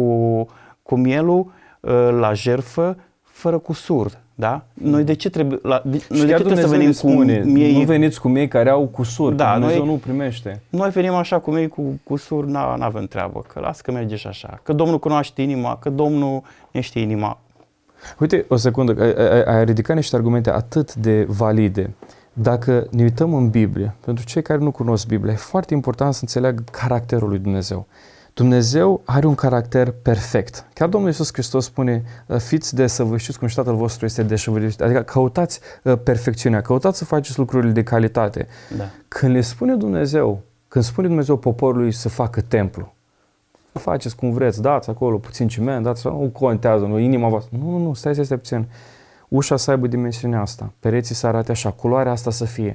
cu mielul uh, la jerfă fără cusur. Da? Noi de ce trebuie, la, de, Și noi de chiar ce trebuie să Dumnezeu venim ne spune, cu miei? nu veniți cu miei care au cusuri, Da, da, Dumnezeu noi- nu primește. Noi venim așa cu miei cu cusur, nu avem treabă, că las că merge și așa. Că Domnul cunoaște inima, că Domnul ne știe inima. Uite, o secundă, ai, ai, ai ridicat niște argumente atât de valide. Dacă ne uităm în Biblie, pentru cei care nu cunosc Biblia, e foarte important să înțeleagă caracterul lui Dumnezeu. Dumnezeu are un caracter perfect. Chiar Domnul Iisus Hristos spune, fiți desăvârșiți cum și Tatăl vostru este desăvârșit. Adică căutați uh, perfecțiunea, căutați să faceți lucrurile de calitate. Da. Când le spune Dumnezeu, când spune Dumnezeu poporului să facă templu, faceți cum vreți, dați acolo puțin ciment, dați, nu contează, nu, inima voastră. Nu, nu, nu, stai, stai, stai puțin. Ușa să aibă dimensiunea asta, pereții să arate așa, culoarea asta să fie.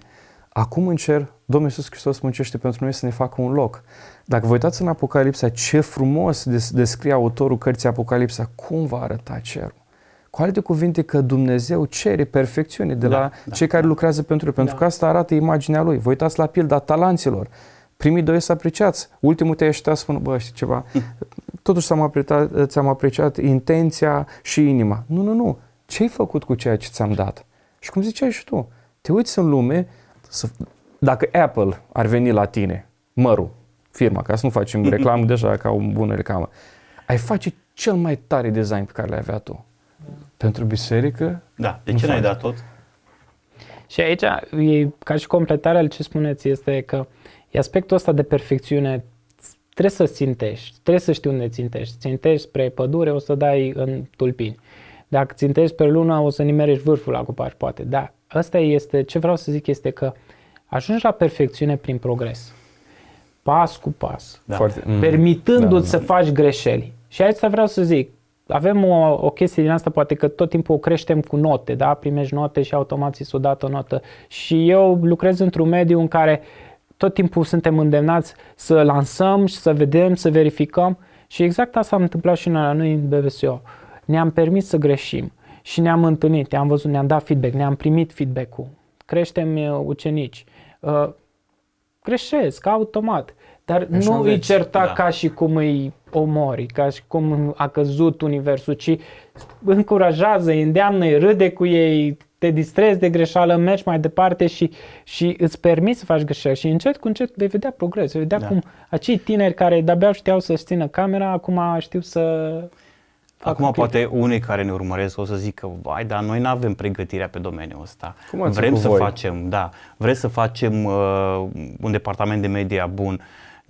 Acum în cer, Domnul Iisus Hristos muncește pentru noi să ne facă un loc. Dacă vă uitați în Apocalipsa, ce frumos descrie autorul cărții Apocalipsa, cum va arăta cerul. Cu alte cuvinte că Dumnezeu cere perfecțiune de da, la da, cei care da. lucrează pentru El, pentru da. că asta arată imaginea Lui. Vă uitați la pilda talanților. Primii doi să apreciați. Ultimul te ieștea spune, bă, știi ceva, totuși ți-am apreciat, ți-am apreciat intenția și inima. Nu, nu, nu. Ce ai făcut cu ceea ce ți-am dat? Și cum ziceai și tu, te uiți în lume, să, dacă Apple ar veni la tine, mărul, firma, ca să nu facem reclamă deja ca o bună reclamă, ai face cel mai tare design pe care l-ai avea tu. Pentru biserică? Da, de ce n-ai dat tot? Și aici, e, ca și completarea ce spuneți, este că e aspectul ăsta de perfecțiune trebuie să țintești, trebuie să știi unde țintești. Țintești spre pădure, o să dai în tulpini. Dacă țintești pe lună, o să nimerești vârful la cupaș, poate. Da, asta este, ce vreau să zic este că ajungi la perfecțiune prin progres. Pas cu pas. Da. Foarte, mm, permitându-ți da, da. să faci greșeli. Și aici vreau să zic, avem o, o chestie din asta, poate că tot timpul o creștem cu note, da? Primești note și automat ți s-o dat o notă. Și eu lucrez într-un mediu în care tot timpul suntem îndemnați să lansăm și să vedem, să verificăm. Și exact asta s-a întâmplat și noi la noi în BVSO. Ne-am permis să greșim și ne-am întâlnit, ne-am văzut, ne-am dat feedback, ne-am primit feedback-ul. Creștem uh, ucenici. Uh, greșesc automat. Dar Așa nu îi certa da. ca și cum îi omori, ca și cum a căzut universul, ci încurajează, îi îndeamnă, îi râde cu ei, te distrezi de greșeală, mergi mai departe și, și îți permiți să faci greșeli și încet cu încet vei vedea progres, vei vedea da. cum acei tineri care de-abia știau să-și țină camera, acum știu să Acum poate unii care ne urmăresc o să zică, vai, dar noi nu avem pregătirea pe domeniul ăsta. Cum vrem să voi? facem, da, vrem să facem uh, un departament de media bun,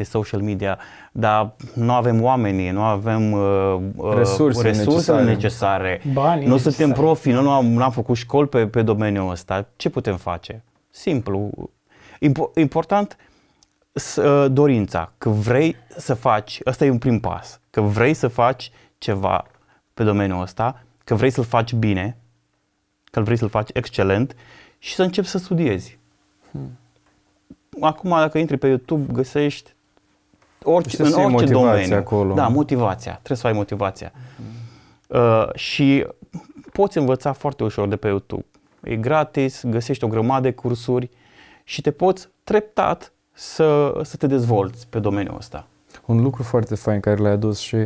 de social media, dar nu avem oamenii, nu avem uh, uh resursele, resursele necesare, necesare. Banii nu necesare. suntem profi, nu, nu, am, nu am făcut școli pe, pe domeniul ăsta. Ce putem face? Simplu. Impo- important uh, dorința, că vrei să faci, ăsta e un prim pas, că vrei să faci ceva pe domeniul ăsta, că vrei să-l faci bine, că vrei să-l faci excelent și să începi să studiezi. Hmm. Acum, dacă intri pe YouTube, găsești orice, în orice domeniu. Acolo. Da, motivația. Trebuie să ai motivația. Mm. Uh, și poți învăța foarte ușor de pe YouTube. E gratis, găsești o grămadă de cursuri și te poți treptat să, să te dezvolți pe domeniul ăsta. Un lucru foarte fain care l-ai adus și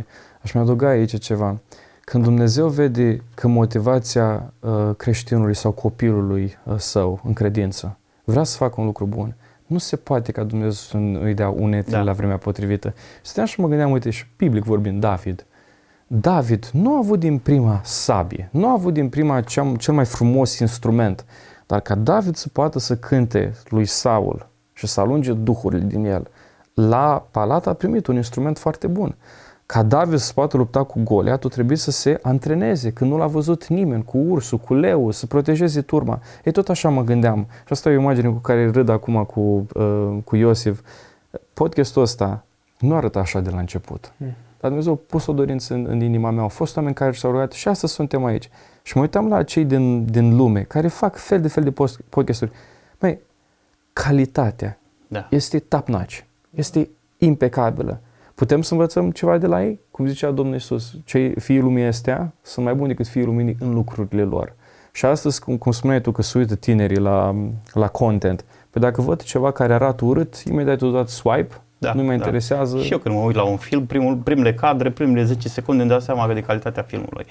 aș mai adăuga aici ceva. Când Dumnezeu vede că motivația uh, creștinului sau copilului uh, său în credință vrea să facă un lucru bun, nu se poate ca Dumnezeu să îi dea unetele da. la vremea potrivită. Stăteam și mă gândeam, uite, și biblic vorbind, David. David nu a avut din prima sabie, nu a avut din prima cea, cel mai frumos instrument, dar ca David să poată să cânte lui Saul și să alunge duhurile din el, la palat a primit un instrument foarte bun ca David să poată lupta cu Goliat, trebuie să se antreneze, când nu l-a văzut nimeni, cu ursul, cu leu, să protejeze turma. E tot așa mă gândeam. Și asta e o imagine cu care râd acum cu, uh, cu Iosif. Podcastul ăsta nu arată așa de la început. Mm. Dar Dumnezeu a pus o dorință în, în inima mea. Au fost oameni care s-au rugat și astăzi suntem aici. Și mă uitam la cei din, din lume care fac fel de fel de podcasturi. Mai calitatea da. este top-notch. Este impecabilă. Putem să învățăm ceva de la ei? Cum zicea Domnul Iisus, cei fiii lumii astea sunt mai buni decât fiii luminii în lucrurile lor. Și astăzi, cum, cum spuneai tu că se uită tinerii la, la content, pe dacă văd ceva care arată urât, imediat o dat swipe, da, nu mă da. interesează. Și eu când mă uit la un film, primul, primele cadre, primele 10 secunde îmi dau seama de calitatea filmului.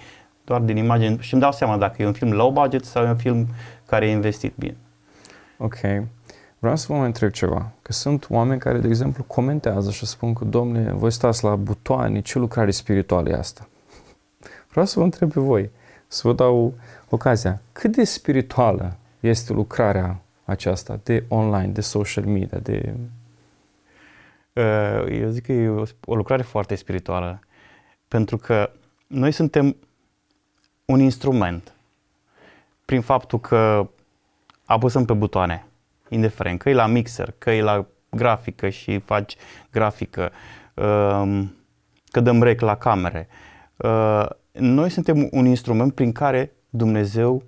Doar din imagine și îmi dau seama dacă e un film low budget sau e un film care e investit bine. Ok. Vreau să vă mai întreb ceva, că sunt oameni care, de exemplu, comentează și spun că, domnule, voi stați la butoane, ce lucrare spirituală e asta? Vreau să vă întreb pe voi, să vă dau ocazia, cât de spirituală este lucrarea aceasta de online, de social media, de... Uh, eu zic că e o lucrare foarte spirituală, pentru că noi suntem un instrument. Prin faptul că apăsăm pe butoane indiferent, că e la mixer, că e la grafică și faci grafică, um, că dăm rec la camere. Uh, noi suntem un instrument prin care Dumnezeu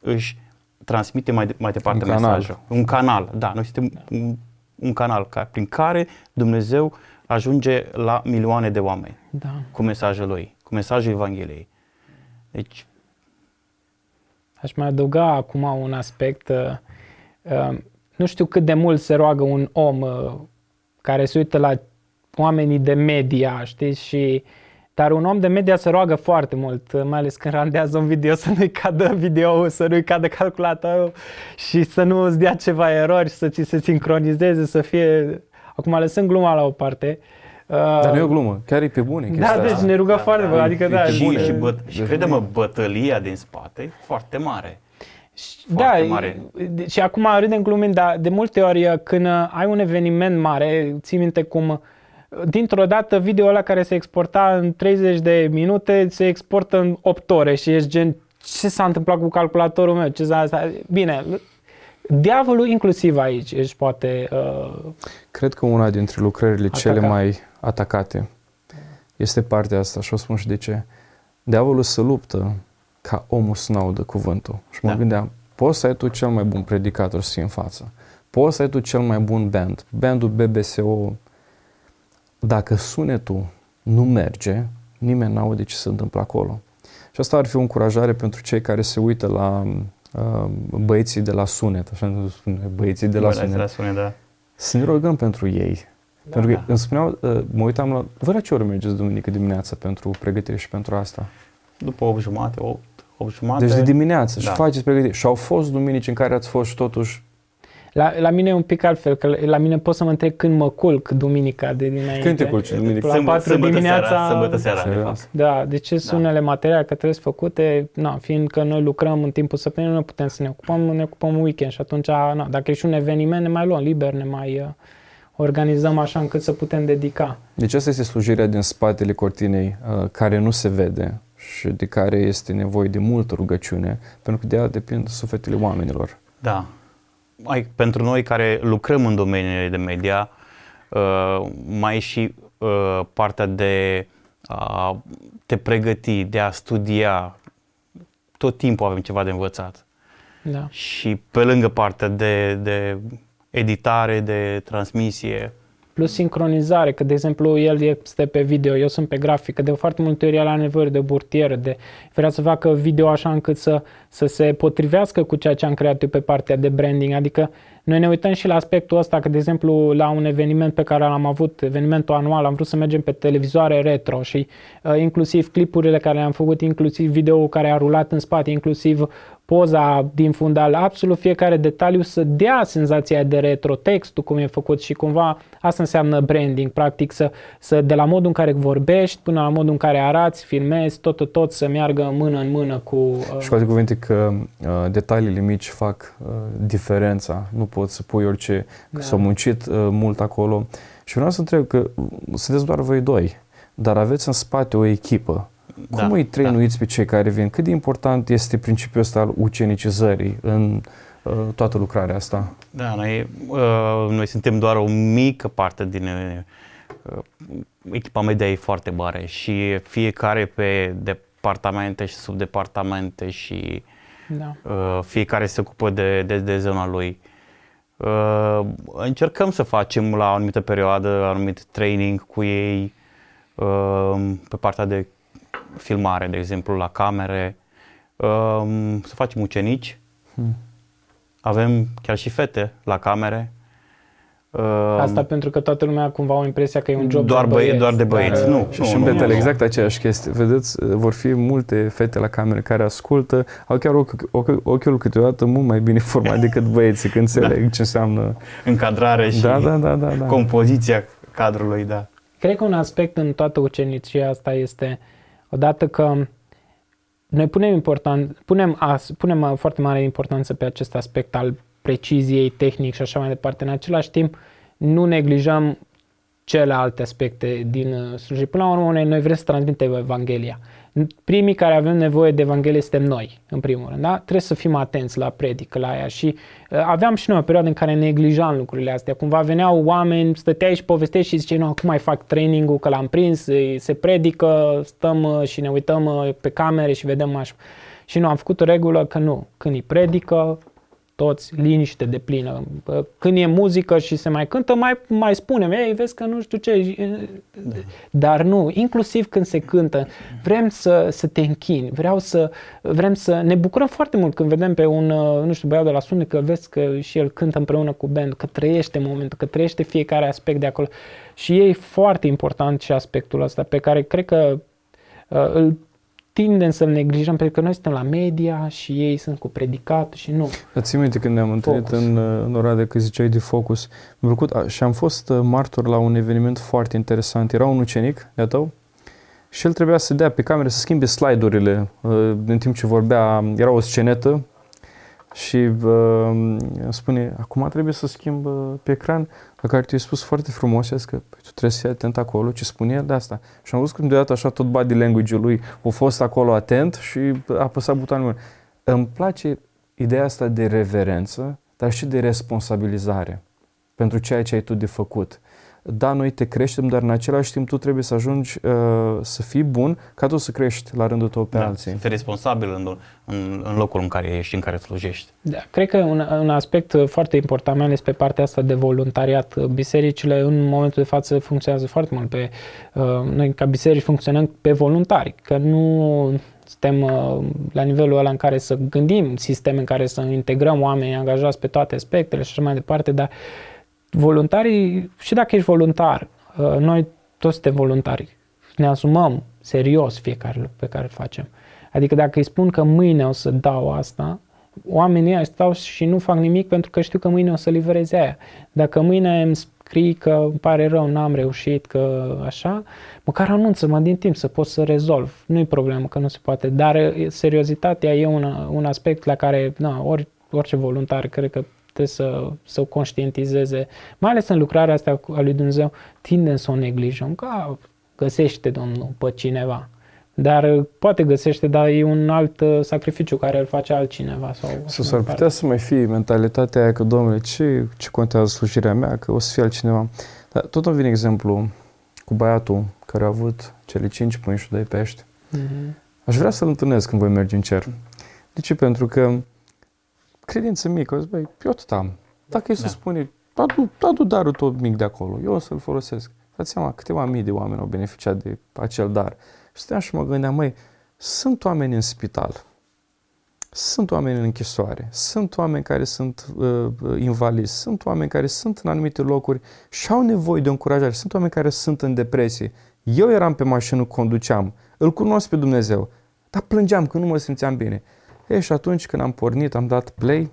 își transmite mai, de, mai departe Un canal. mesajul. Un canal, da, noi suntem un, un canal ca, prin care Dumnezeu ajunge la milioane de oameni Da. cu mesajul lui, cu mesajul Evangheliei. Deci, Aș mai adăuga acum un aspect. uh, uh, Nu știu cât de mult se roagă un om uh, care se uită la oamenii de media, știi, și dar un om de media se roagă foarte mult, uh, mai ales când randează un video să nu-i cadă video, să nu-i cadă calculatorul și să nu îți dea ceva erori, să ți se sincronizeze, să fie... Acum lăsând gluma la o parte. uh, Dar nu e o glumă, chiar e pe bune chestia Da, deci asta. ne rugă Da, foarte da, mult, e- adică e da, pe și, bune. și, bă, și Deci- crede-mă, bătălia din spate e foarte mare. Da, Foarte mare. e- și acum râdem glumind, dar de multe ori când uh, ai un eveniment mare, ții minte cum uh, dintr-o dată video ăla care se exporta în 30 de minute se exportă în 8 ore și ești gen ce s-a întâmplat cu calculatorul meu, ce s-a... s-a- Bine, diavolul inclusiv aici își poate... Uh, Cred că una dintre lucrările Ataca. cele mai atacate este partea asta și o spun și de ce. Diavolul se luptă ca omul să nu audă cuvântul. Și mă Da. gândeam, poți să ai tu cel mai bun predicator să fii în față. Poți să ai tu cel mai bun band, bandul BBSO. Dacă sunetul nu merge, nimeni nu aude ce se întâmplă acolo. Și asta ar fi o încurajare pentru cei care se uită la uh, băieții de la sunet, așa nu spune, băieții de la Bă, sunet. la spune, da. Să ne rugăm pentru ei. Da. Pentru că Da. îmi spuneau, uh, mă uitam la... Voi la ce ori mergeți duminică dimineața pentru pregătire și pentru asta? După 8 jumate, 8, 8 jumate. Deci de dimineață și Da. faceți pregătire. Și au fost duminici în care ați fost și totuși... la, la mine e un pic altfel, că la mine pot să mă întreb când mă culc duminica de dinainte. Când te culci duminică? La Sâmbătă- 4 sâmbătă dimineața... Seara, sâmbătă seara, de Serios? fapt. Da, deci sunt Da. unele materiale care trebuie făcute, na, fiindcă noi lucrăm în timpul săptămânii, nu putem să ne ocupăm, ne ocupăm în weekend și atunci, na, dacă e și un eveniment, ne mai luăm liber, ne mai uh, organizăm așa încât să putem dedica. Deci asta este slujirea din spatele cortinei uh, care nu se vede și de care este nevoie de multă rugăciune, pentru că de ea depind sufletele oamenilor. Da. Mai, pentru noi care lucrăm în domeniile de media, uh, mai e și uh, partea de a te pregăti, de a studia. Tot timpul avem ceva de învățat. Da. Și pe lângă partea de, de editare, de transmisie, Plus sincronizare, că de exemplu el este pe video, eu sunt pe grafică, de foarte multe ori el are nevoie de o burtieră, de vrea să facă video așa încât să, să se potrivească cu ceea ce am creat eu pe partea de branding, adică noi ne uităm și la aspectul ăsta, că de exemplu la un eveniment pe care l-am avut, evenimentul anual, am vrut să mergem pe televizoare retro și uh, inclusiv clipurile care le-am făcut, inclusiv video care a rulat în spate, inclusiv poza din fundal, absolut fiecare detaliu să dea senzația de retro, textul cum e făcut și cumva asta înseamnă branding, practic să, să de la modul în care vorbești până la modul în care arăți, filmezi, tot, tot, tot să meargă mână în mână cu... Uh, Și cu alte cuvinte că uh, detaliile mici fac uh, diferența. Nu poți să pui orice, că Da. s-a muncit uh, mult acolo. Și vreau să întreb că uh, sunteți doar voi doi, dar aveți în spate o echipă. Cum Da, îi trăinuiți pe cei care vin? Cât de important este principiul ăsta al ucenicizării în uh, toată lucrarea asta? Da, noi, uh, noi suntem doar o mică parte din uh, echipa media e foarte mare și fiecare pe departamente și subdepartamente și da. uh, fiecare se ocupă de, de, de zona lui. Uh, încercăm să facem la o anumită perioadă anumit training cu ei uh, pe partea de filmare, de exemplu, la camere, uh, să facem ucenici. Hmm. Avem chiar și fete la camere. Uh, Asta pentru că toată lumea cumva au impresia că e un job Doar de băie- băieți. doar de băieți, dar, nu. uh, Și, și în nu, Betel nu. exact aceeași chestie. Vedeți, uh, vor fi multe fete la camere care ascultă, au chiar ochi, ochi, ochiul câteodată mult mai bine format decât băieții când înțeleg ce înseamnă. Încadrare și Da, da, da, da. da. compoziția cadrului, da. Cred că un aspect în toată ucenicia asta este odată că noi punem, important, punem, as, punem uh, foarte mare importanță pe acest aspect al preciziei, tehnic și așa mai departe. În același timp, nu neglijăm celelalte aspecte din uh, slujire. Până la urmă, noi, noi vrem să transmitem Evanghelia. Primii care avem nevoie de Evanghelie suntem noi, în primul rând. Da? Trebuie să fim atenți la predică, la ea. Și uh, aveam și noi o perioadă în care neglijam lucrurile astea. Cumva veneau oameni, stăteai și povesteai și ziceai, nu, acum mai fac training-ul, că l-am prins, e- se predică, stăm uh, și ne uităm uh, pe camere și vedem așa. Și nu, am făcut o regulă că nu, când îi predică, toți, liniște de plină. Când e muzică și se mai cântă, mai, mai spunem, ei, vezi că nu știu ce. Da. Dar nu, inclusiv când se cântă, vrem să, să te închini, vreau să, vrem să ne bucurăm foarte mult când vedem pe un, nu știu, băiat de la sunet, că vezi că și el cântă împreună cu band, că trăiește momentul, că trăiește fiecare aspect de acolo. Și e foarte important și aspectul ăsta pe care cred că uh, îl tindem să-l neglijăm pentru că noi suntem la media și ei sunt cu predicat și nu. Îți minte când ne-am întâlnit în, în Oradea că ziceai de focus. Mi-a plăcut și am fost uh, martor la un eveniment foarte interesant. Era un ucenic de tău și el trebuia să dea pe cameră să schimbe slide-urile uh, în timp ce vorbea. Era o scenetă și uh, spune, acum trebuie să schimb uh, pe ecran, la care tu-i spus foarte frumos, că păi, tu trebuie să fii atent acolo, ce spune el de asta. Și am văzut cum deodată așa tot body language-ul lui a fost acolo atent și a apăsat butonul. Îmi place ideea asta de reverență, dar și de responsabilizare pentru ceea ce ai tu de făcut da, noi te creștem, dar în același timp tu trebuie să ajungi uh, să fii bun ca tu să crești la rândul tău pe da, alții. Să fii responsabil în, în, în locul în care ești, în care slujești. Da, cred că un, un aspect foarte important, mai ales pe partea asta de voluntariat, bisericile în momentul de față funcționează foarte mult pe, uh, noi ca biserici funcționăm pe voluntari, că nu suntem uh, la nivelul ăla în care să gândim sisteme în care să integrăm oameni angajați pe toate aspectele și așa mai departe, dar voluntarii, și dacă ești voluntar, uh, noi toți suntem voluntari, ne asumăm serios fiecare pe care îl facem. Adică dacă îi spun că mâine o să dau asta, oamenii ăia stau și nu fac nimic pentru că știu că mâine o să livreze aia. Dacă mâine îmi scrii că îmi pare rău, n-am reușit, că așa, măcar anunță-mă din timp să pot să rezolv. Nu-i problemă că nu se poate, dar uh, seriozitatea e un, un aspect la care na, ori, orice voluntar cred că trebuie să, să o conștientizeze, mai ales în lucrarea asta a lui Dumnezeu, tindem să o neglijăm, că găsește Domnul pe cineva. Dar poate găsește, dar e un alt uh, sacrificiu care îl face altcineva. Sau să s-ar putea să mai fie mentalitatea aia că, domnule, ce, ce contează slujirea mea, că o să fie altcineva. Dar tot îmi vine exemplu cu băiatul care a avut cele cinci pâini și doi pești. Mm-hmm. Aș vrea să-l întâlnesc când voi merge în cer. De ce? Pentru că credință mică. Zic, băi, eu tot am. Dacă Iisus da. spune, adu, adu darul tot mic de acolo, eu o să-l folosesc. Dați seama, câteva mii de oameni au beneficiat de acel dar. Și stăteam și mă gândeam, măi, sunt oameni în spital, sunt oameni în închisoare, sunt oameni care sunt uh, invalizi, sunt oameni care sunt în anumite locuri și au nevoie de o încurajare, sunt oameni care sunt în depresie. Eu eram pe mașină, conduceam, îl cunosc pe Dumnezeu, dar plângeam că nu mă simțeam bine. E, și atunci când am pornit, am dat play,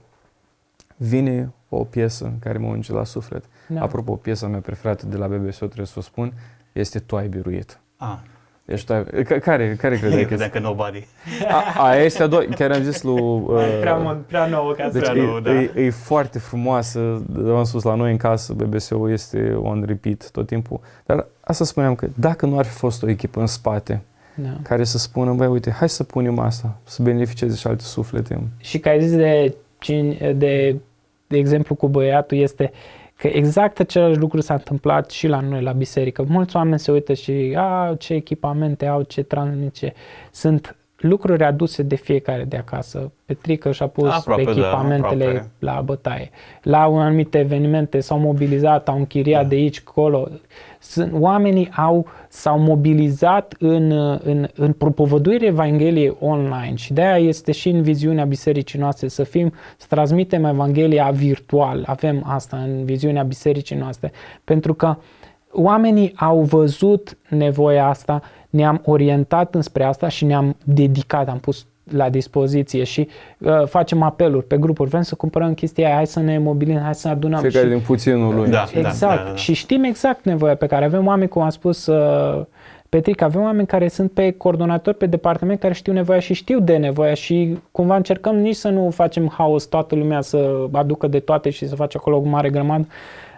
vine o piesă care mă unge la suflet. Da. Apropo, piesa mea preferată de la BBSO, trebuie să o spun, este Tu ai biruit. Ah. Deci, tu ai, care, care credeai că că Nobody. A, aia este a doua, chiar am zis lui... Uh, prea, prea nouă ca deci prea e, nouă, da. e, e, foarte frumoasă, am spus la noi în casă, BBSO este on repeat tot timpul. Dar asta spuneam că dacă nu ar fi fost o echipă în spate, da. care să spună, băi, uite, hai să punem asta, să beneficieze și alte suflete. Și că ai zis de, de, de exemplu cu băiatul este că exact același lucru s-a întâmplat și la noi, la biserică. Mulți oameni se uită și, a, ce echipamente au, ce transmice. Sunt lucruri aduse de fiecare de acasă. Petrică și-a pus aproape, da, echipamentele da, la bătaie. La un anumite evenimente s-au mobilizat, au închiriat da. de aici, acolo. Sunt, oamenii au, s-au mobilizat în, în, în propovăduire Evangheliei online și de aia este și în viziunea bisericii noastre să fim, să transmitem Evanghelia virtual. Avem asta în viziunea bisericii noastre. Pentru că oamenii au văzut nevoia asta, ne-am orientat înspre asta și ne-am dedicat, am pus la dispoziție și uh, facem apeluri pe grupuri, vrem să cumpărăm chestia aia, hai să ne mobilizăm, hai să ne adunăm. Fiecare și, din puținul lui. Da, exact. Da, da, da. Și știm exact nevoia pe care avem oameni, cum am spus uh, Petric, avem oameni care sunt pe coordonatori, pe departament, care știu nevoia și știu de nevoia și cumva încercăm nici să nu facem haos, toată lumea să aducă de toate și să face acolo o mare grămadă,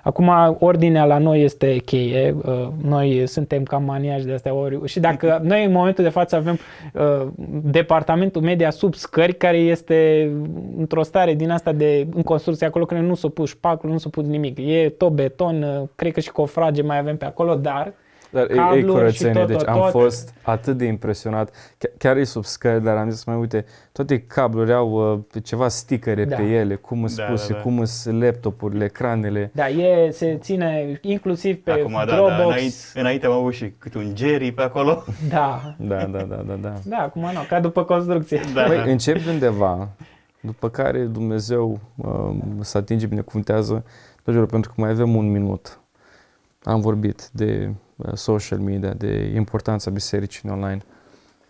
Acum, ordinea la noi este cheie. Uh, noi suntem cam maniaci de astea. Ori, și dacă noi în momentul de față avem uh, departamentul media sub scări, care este într-o stare din asta de în construcție acolo, când nu s-o pus șpacul, nu s-o pus nimic. E tot beton, uh, cred că și cofrage mai avem pe acolo, dar Dar e, e cabluri și curățenie, tot, deci tot, am tot. fost atât de impresionat. Chiar, chiar e sub scări, dar am zis, mai uite, toate cablurile au uh, ceva stickere Da. pe ele, cum sunt Da, puse, da, da. cum sunt laptopurile, ecranele. Da, e, se ține inclusiv pe Acum, da, da, Dropbox. înainte, înainte am avut și câte un Jerry pe acolo. Da, Da, da, da, da, da. da, acum nu, ca după construcție. Da. Păi, începi de undeva, după care Dumnezeu uh, să atinge, binecuvântează, Vă jur, pentru că mai avem un minut. Am vorbit de uh, social media, de importanța bisericii online.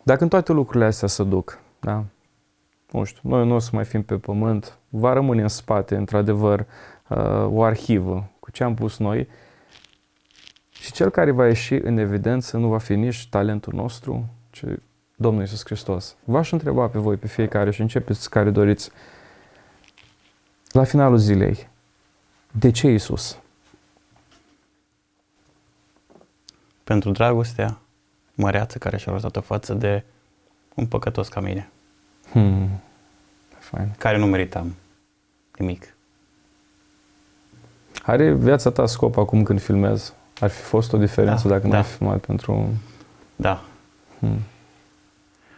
Dacă în toate lucrurile astea se duc, da? Nu știu, noi nu o să mai fim pe pământ, va rămâne în spate, într-adevăr, uh, o arhivă cu ce am pus noi și cel care va ieși în evidență nu va fi nici talentul nostru, ci Domnul Iisus Hristos. V-aș întreba pe voi, pe fiecare și începeți care doriți. La finalul zilei, de ce Iisus? Pentru dragostea măreață care și-a arătat-o față de un păcătos ca mine, Hmm. Fain. care nu meritam nimic. Are viața ta scop acum când filmezi? Ar fi fost o diferență Da, dacă nu da. ai filmat pentru... Da. Hmm.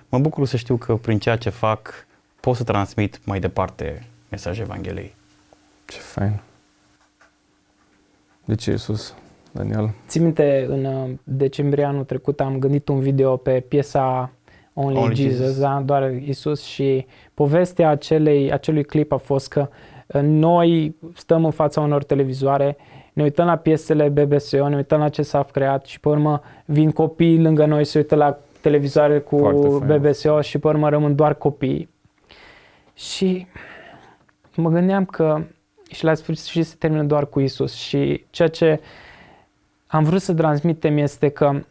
Mă bucur să știu că prin ceea ce fac pot să transmit mai departe mesajul Evangheliei. Ce fain. De ce Iisus, Daniel? Țin minte, în uh, decembrie anul trecut am gândit un video pe piesa Only, Only Jesus, Jesus. Da? doar Isus și povestea acelei, acelui clip a fost că uh, noi stăm în fața unor televizoare, ne uităm la piesele BBSO, ne uităm la ce s-a creat și pe urmă vin copii lângă noi, se uită la televizoare cu Foarte fain. BBSO și pe urmă rămân doar copii. Și mă gândeam că și la sfârșit se termină doar cu Isus și ceea ce am vrut să transmitem este că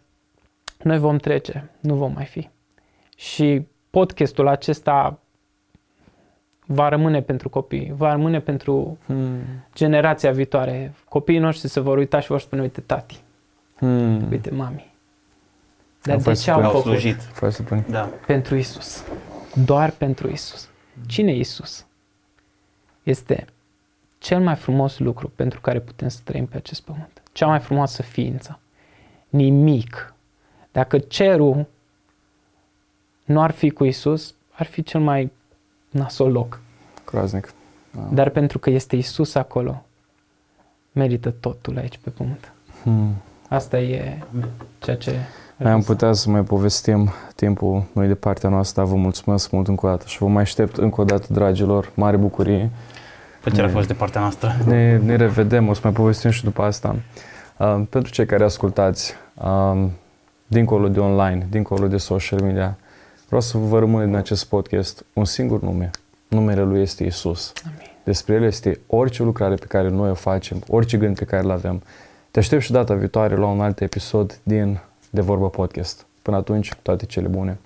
noi vom trece, nu vom mai fi. Și podcastul acesta va rămâne pentru copii, va rămâne pentru Hmm. generația viitoare. Copiii noștri se vor uita și vor spune, uite tati, Hmm. uite mami. Dar Am de fost ce au pe- Au făcut? slujit. Fără să pun. Da. Pentru Isus. Doar pentru Isus. Cine e Isus? Este cel mai frumos lucru pentru care putem să trăim pe acest pământ. Cea mai frumoasă ființă. Nimic. Dacă cerul nu ar fi cu Isus, ar fi cel mai nasol loc. Groaznic. Da. Dar pentru că este Isus acolo, merită totul aici pe pământ. Hmm. Asta e ceea ce... Mai am putea să mai povestim timpul noi de partea noastră, dar vă mulțumesc mult încă o dată și vă mai aștept încă o dată, dragilor, mare bucurie. Plăcerea a Mm. fost de partea noastră. Ne, ne revedem, o să mai povestim și după asta. Uh, pentru cei care ascultați, uh, dincolo de online, dincolo de social media, vreau să vă rămâne din acest podcast un singur nume. Numele Lui este Isus. Amin. Despre El este orice lucrare pe care noi o facem, orice gând pe care îl avem. Te aștept și data viitoare la un alt episod din De Vorbă Podcast. Până atunci, toate cele bune!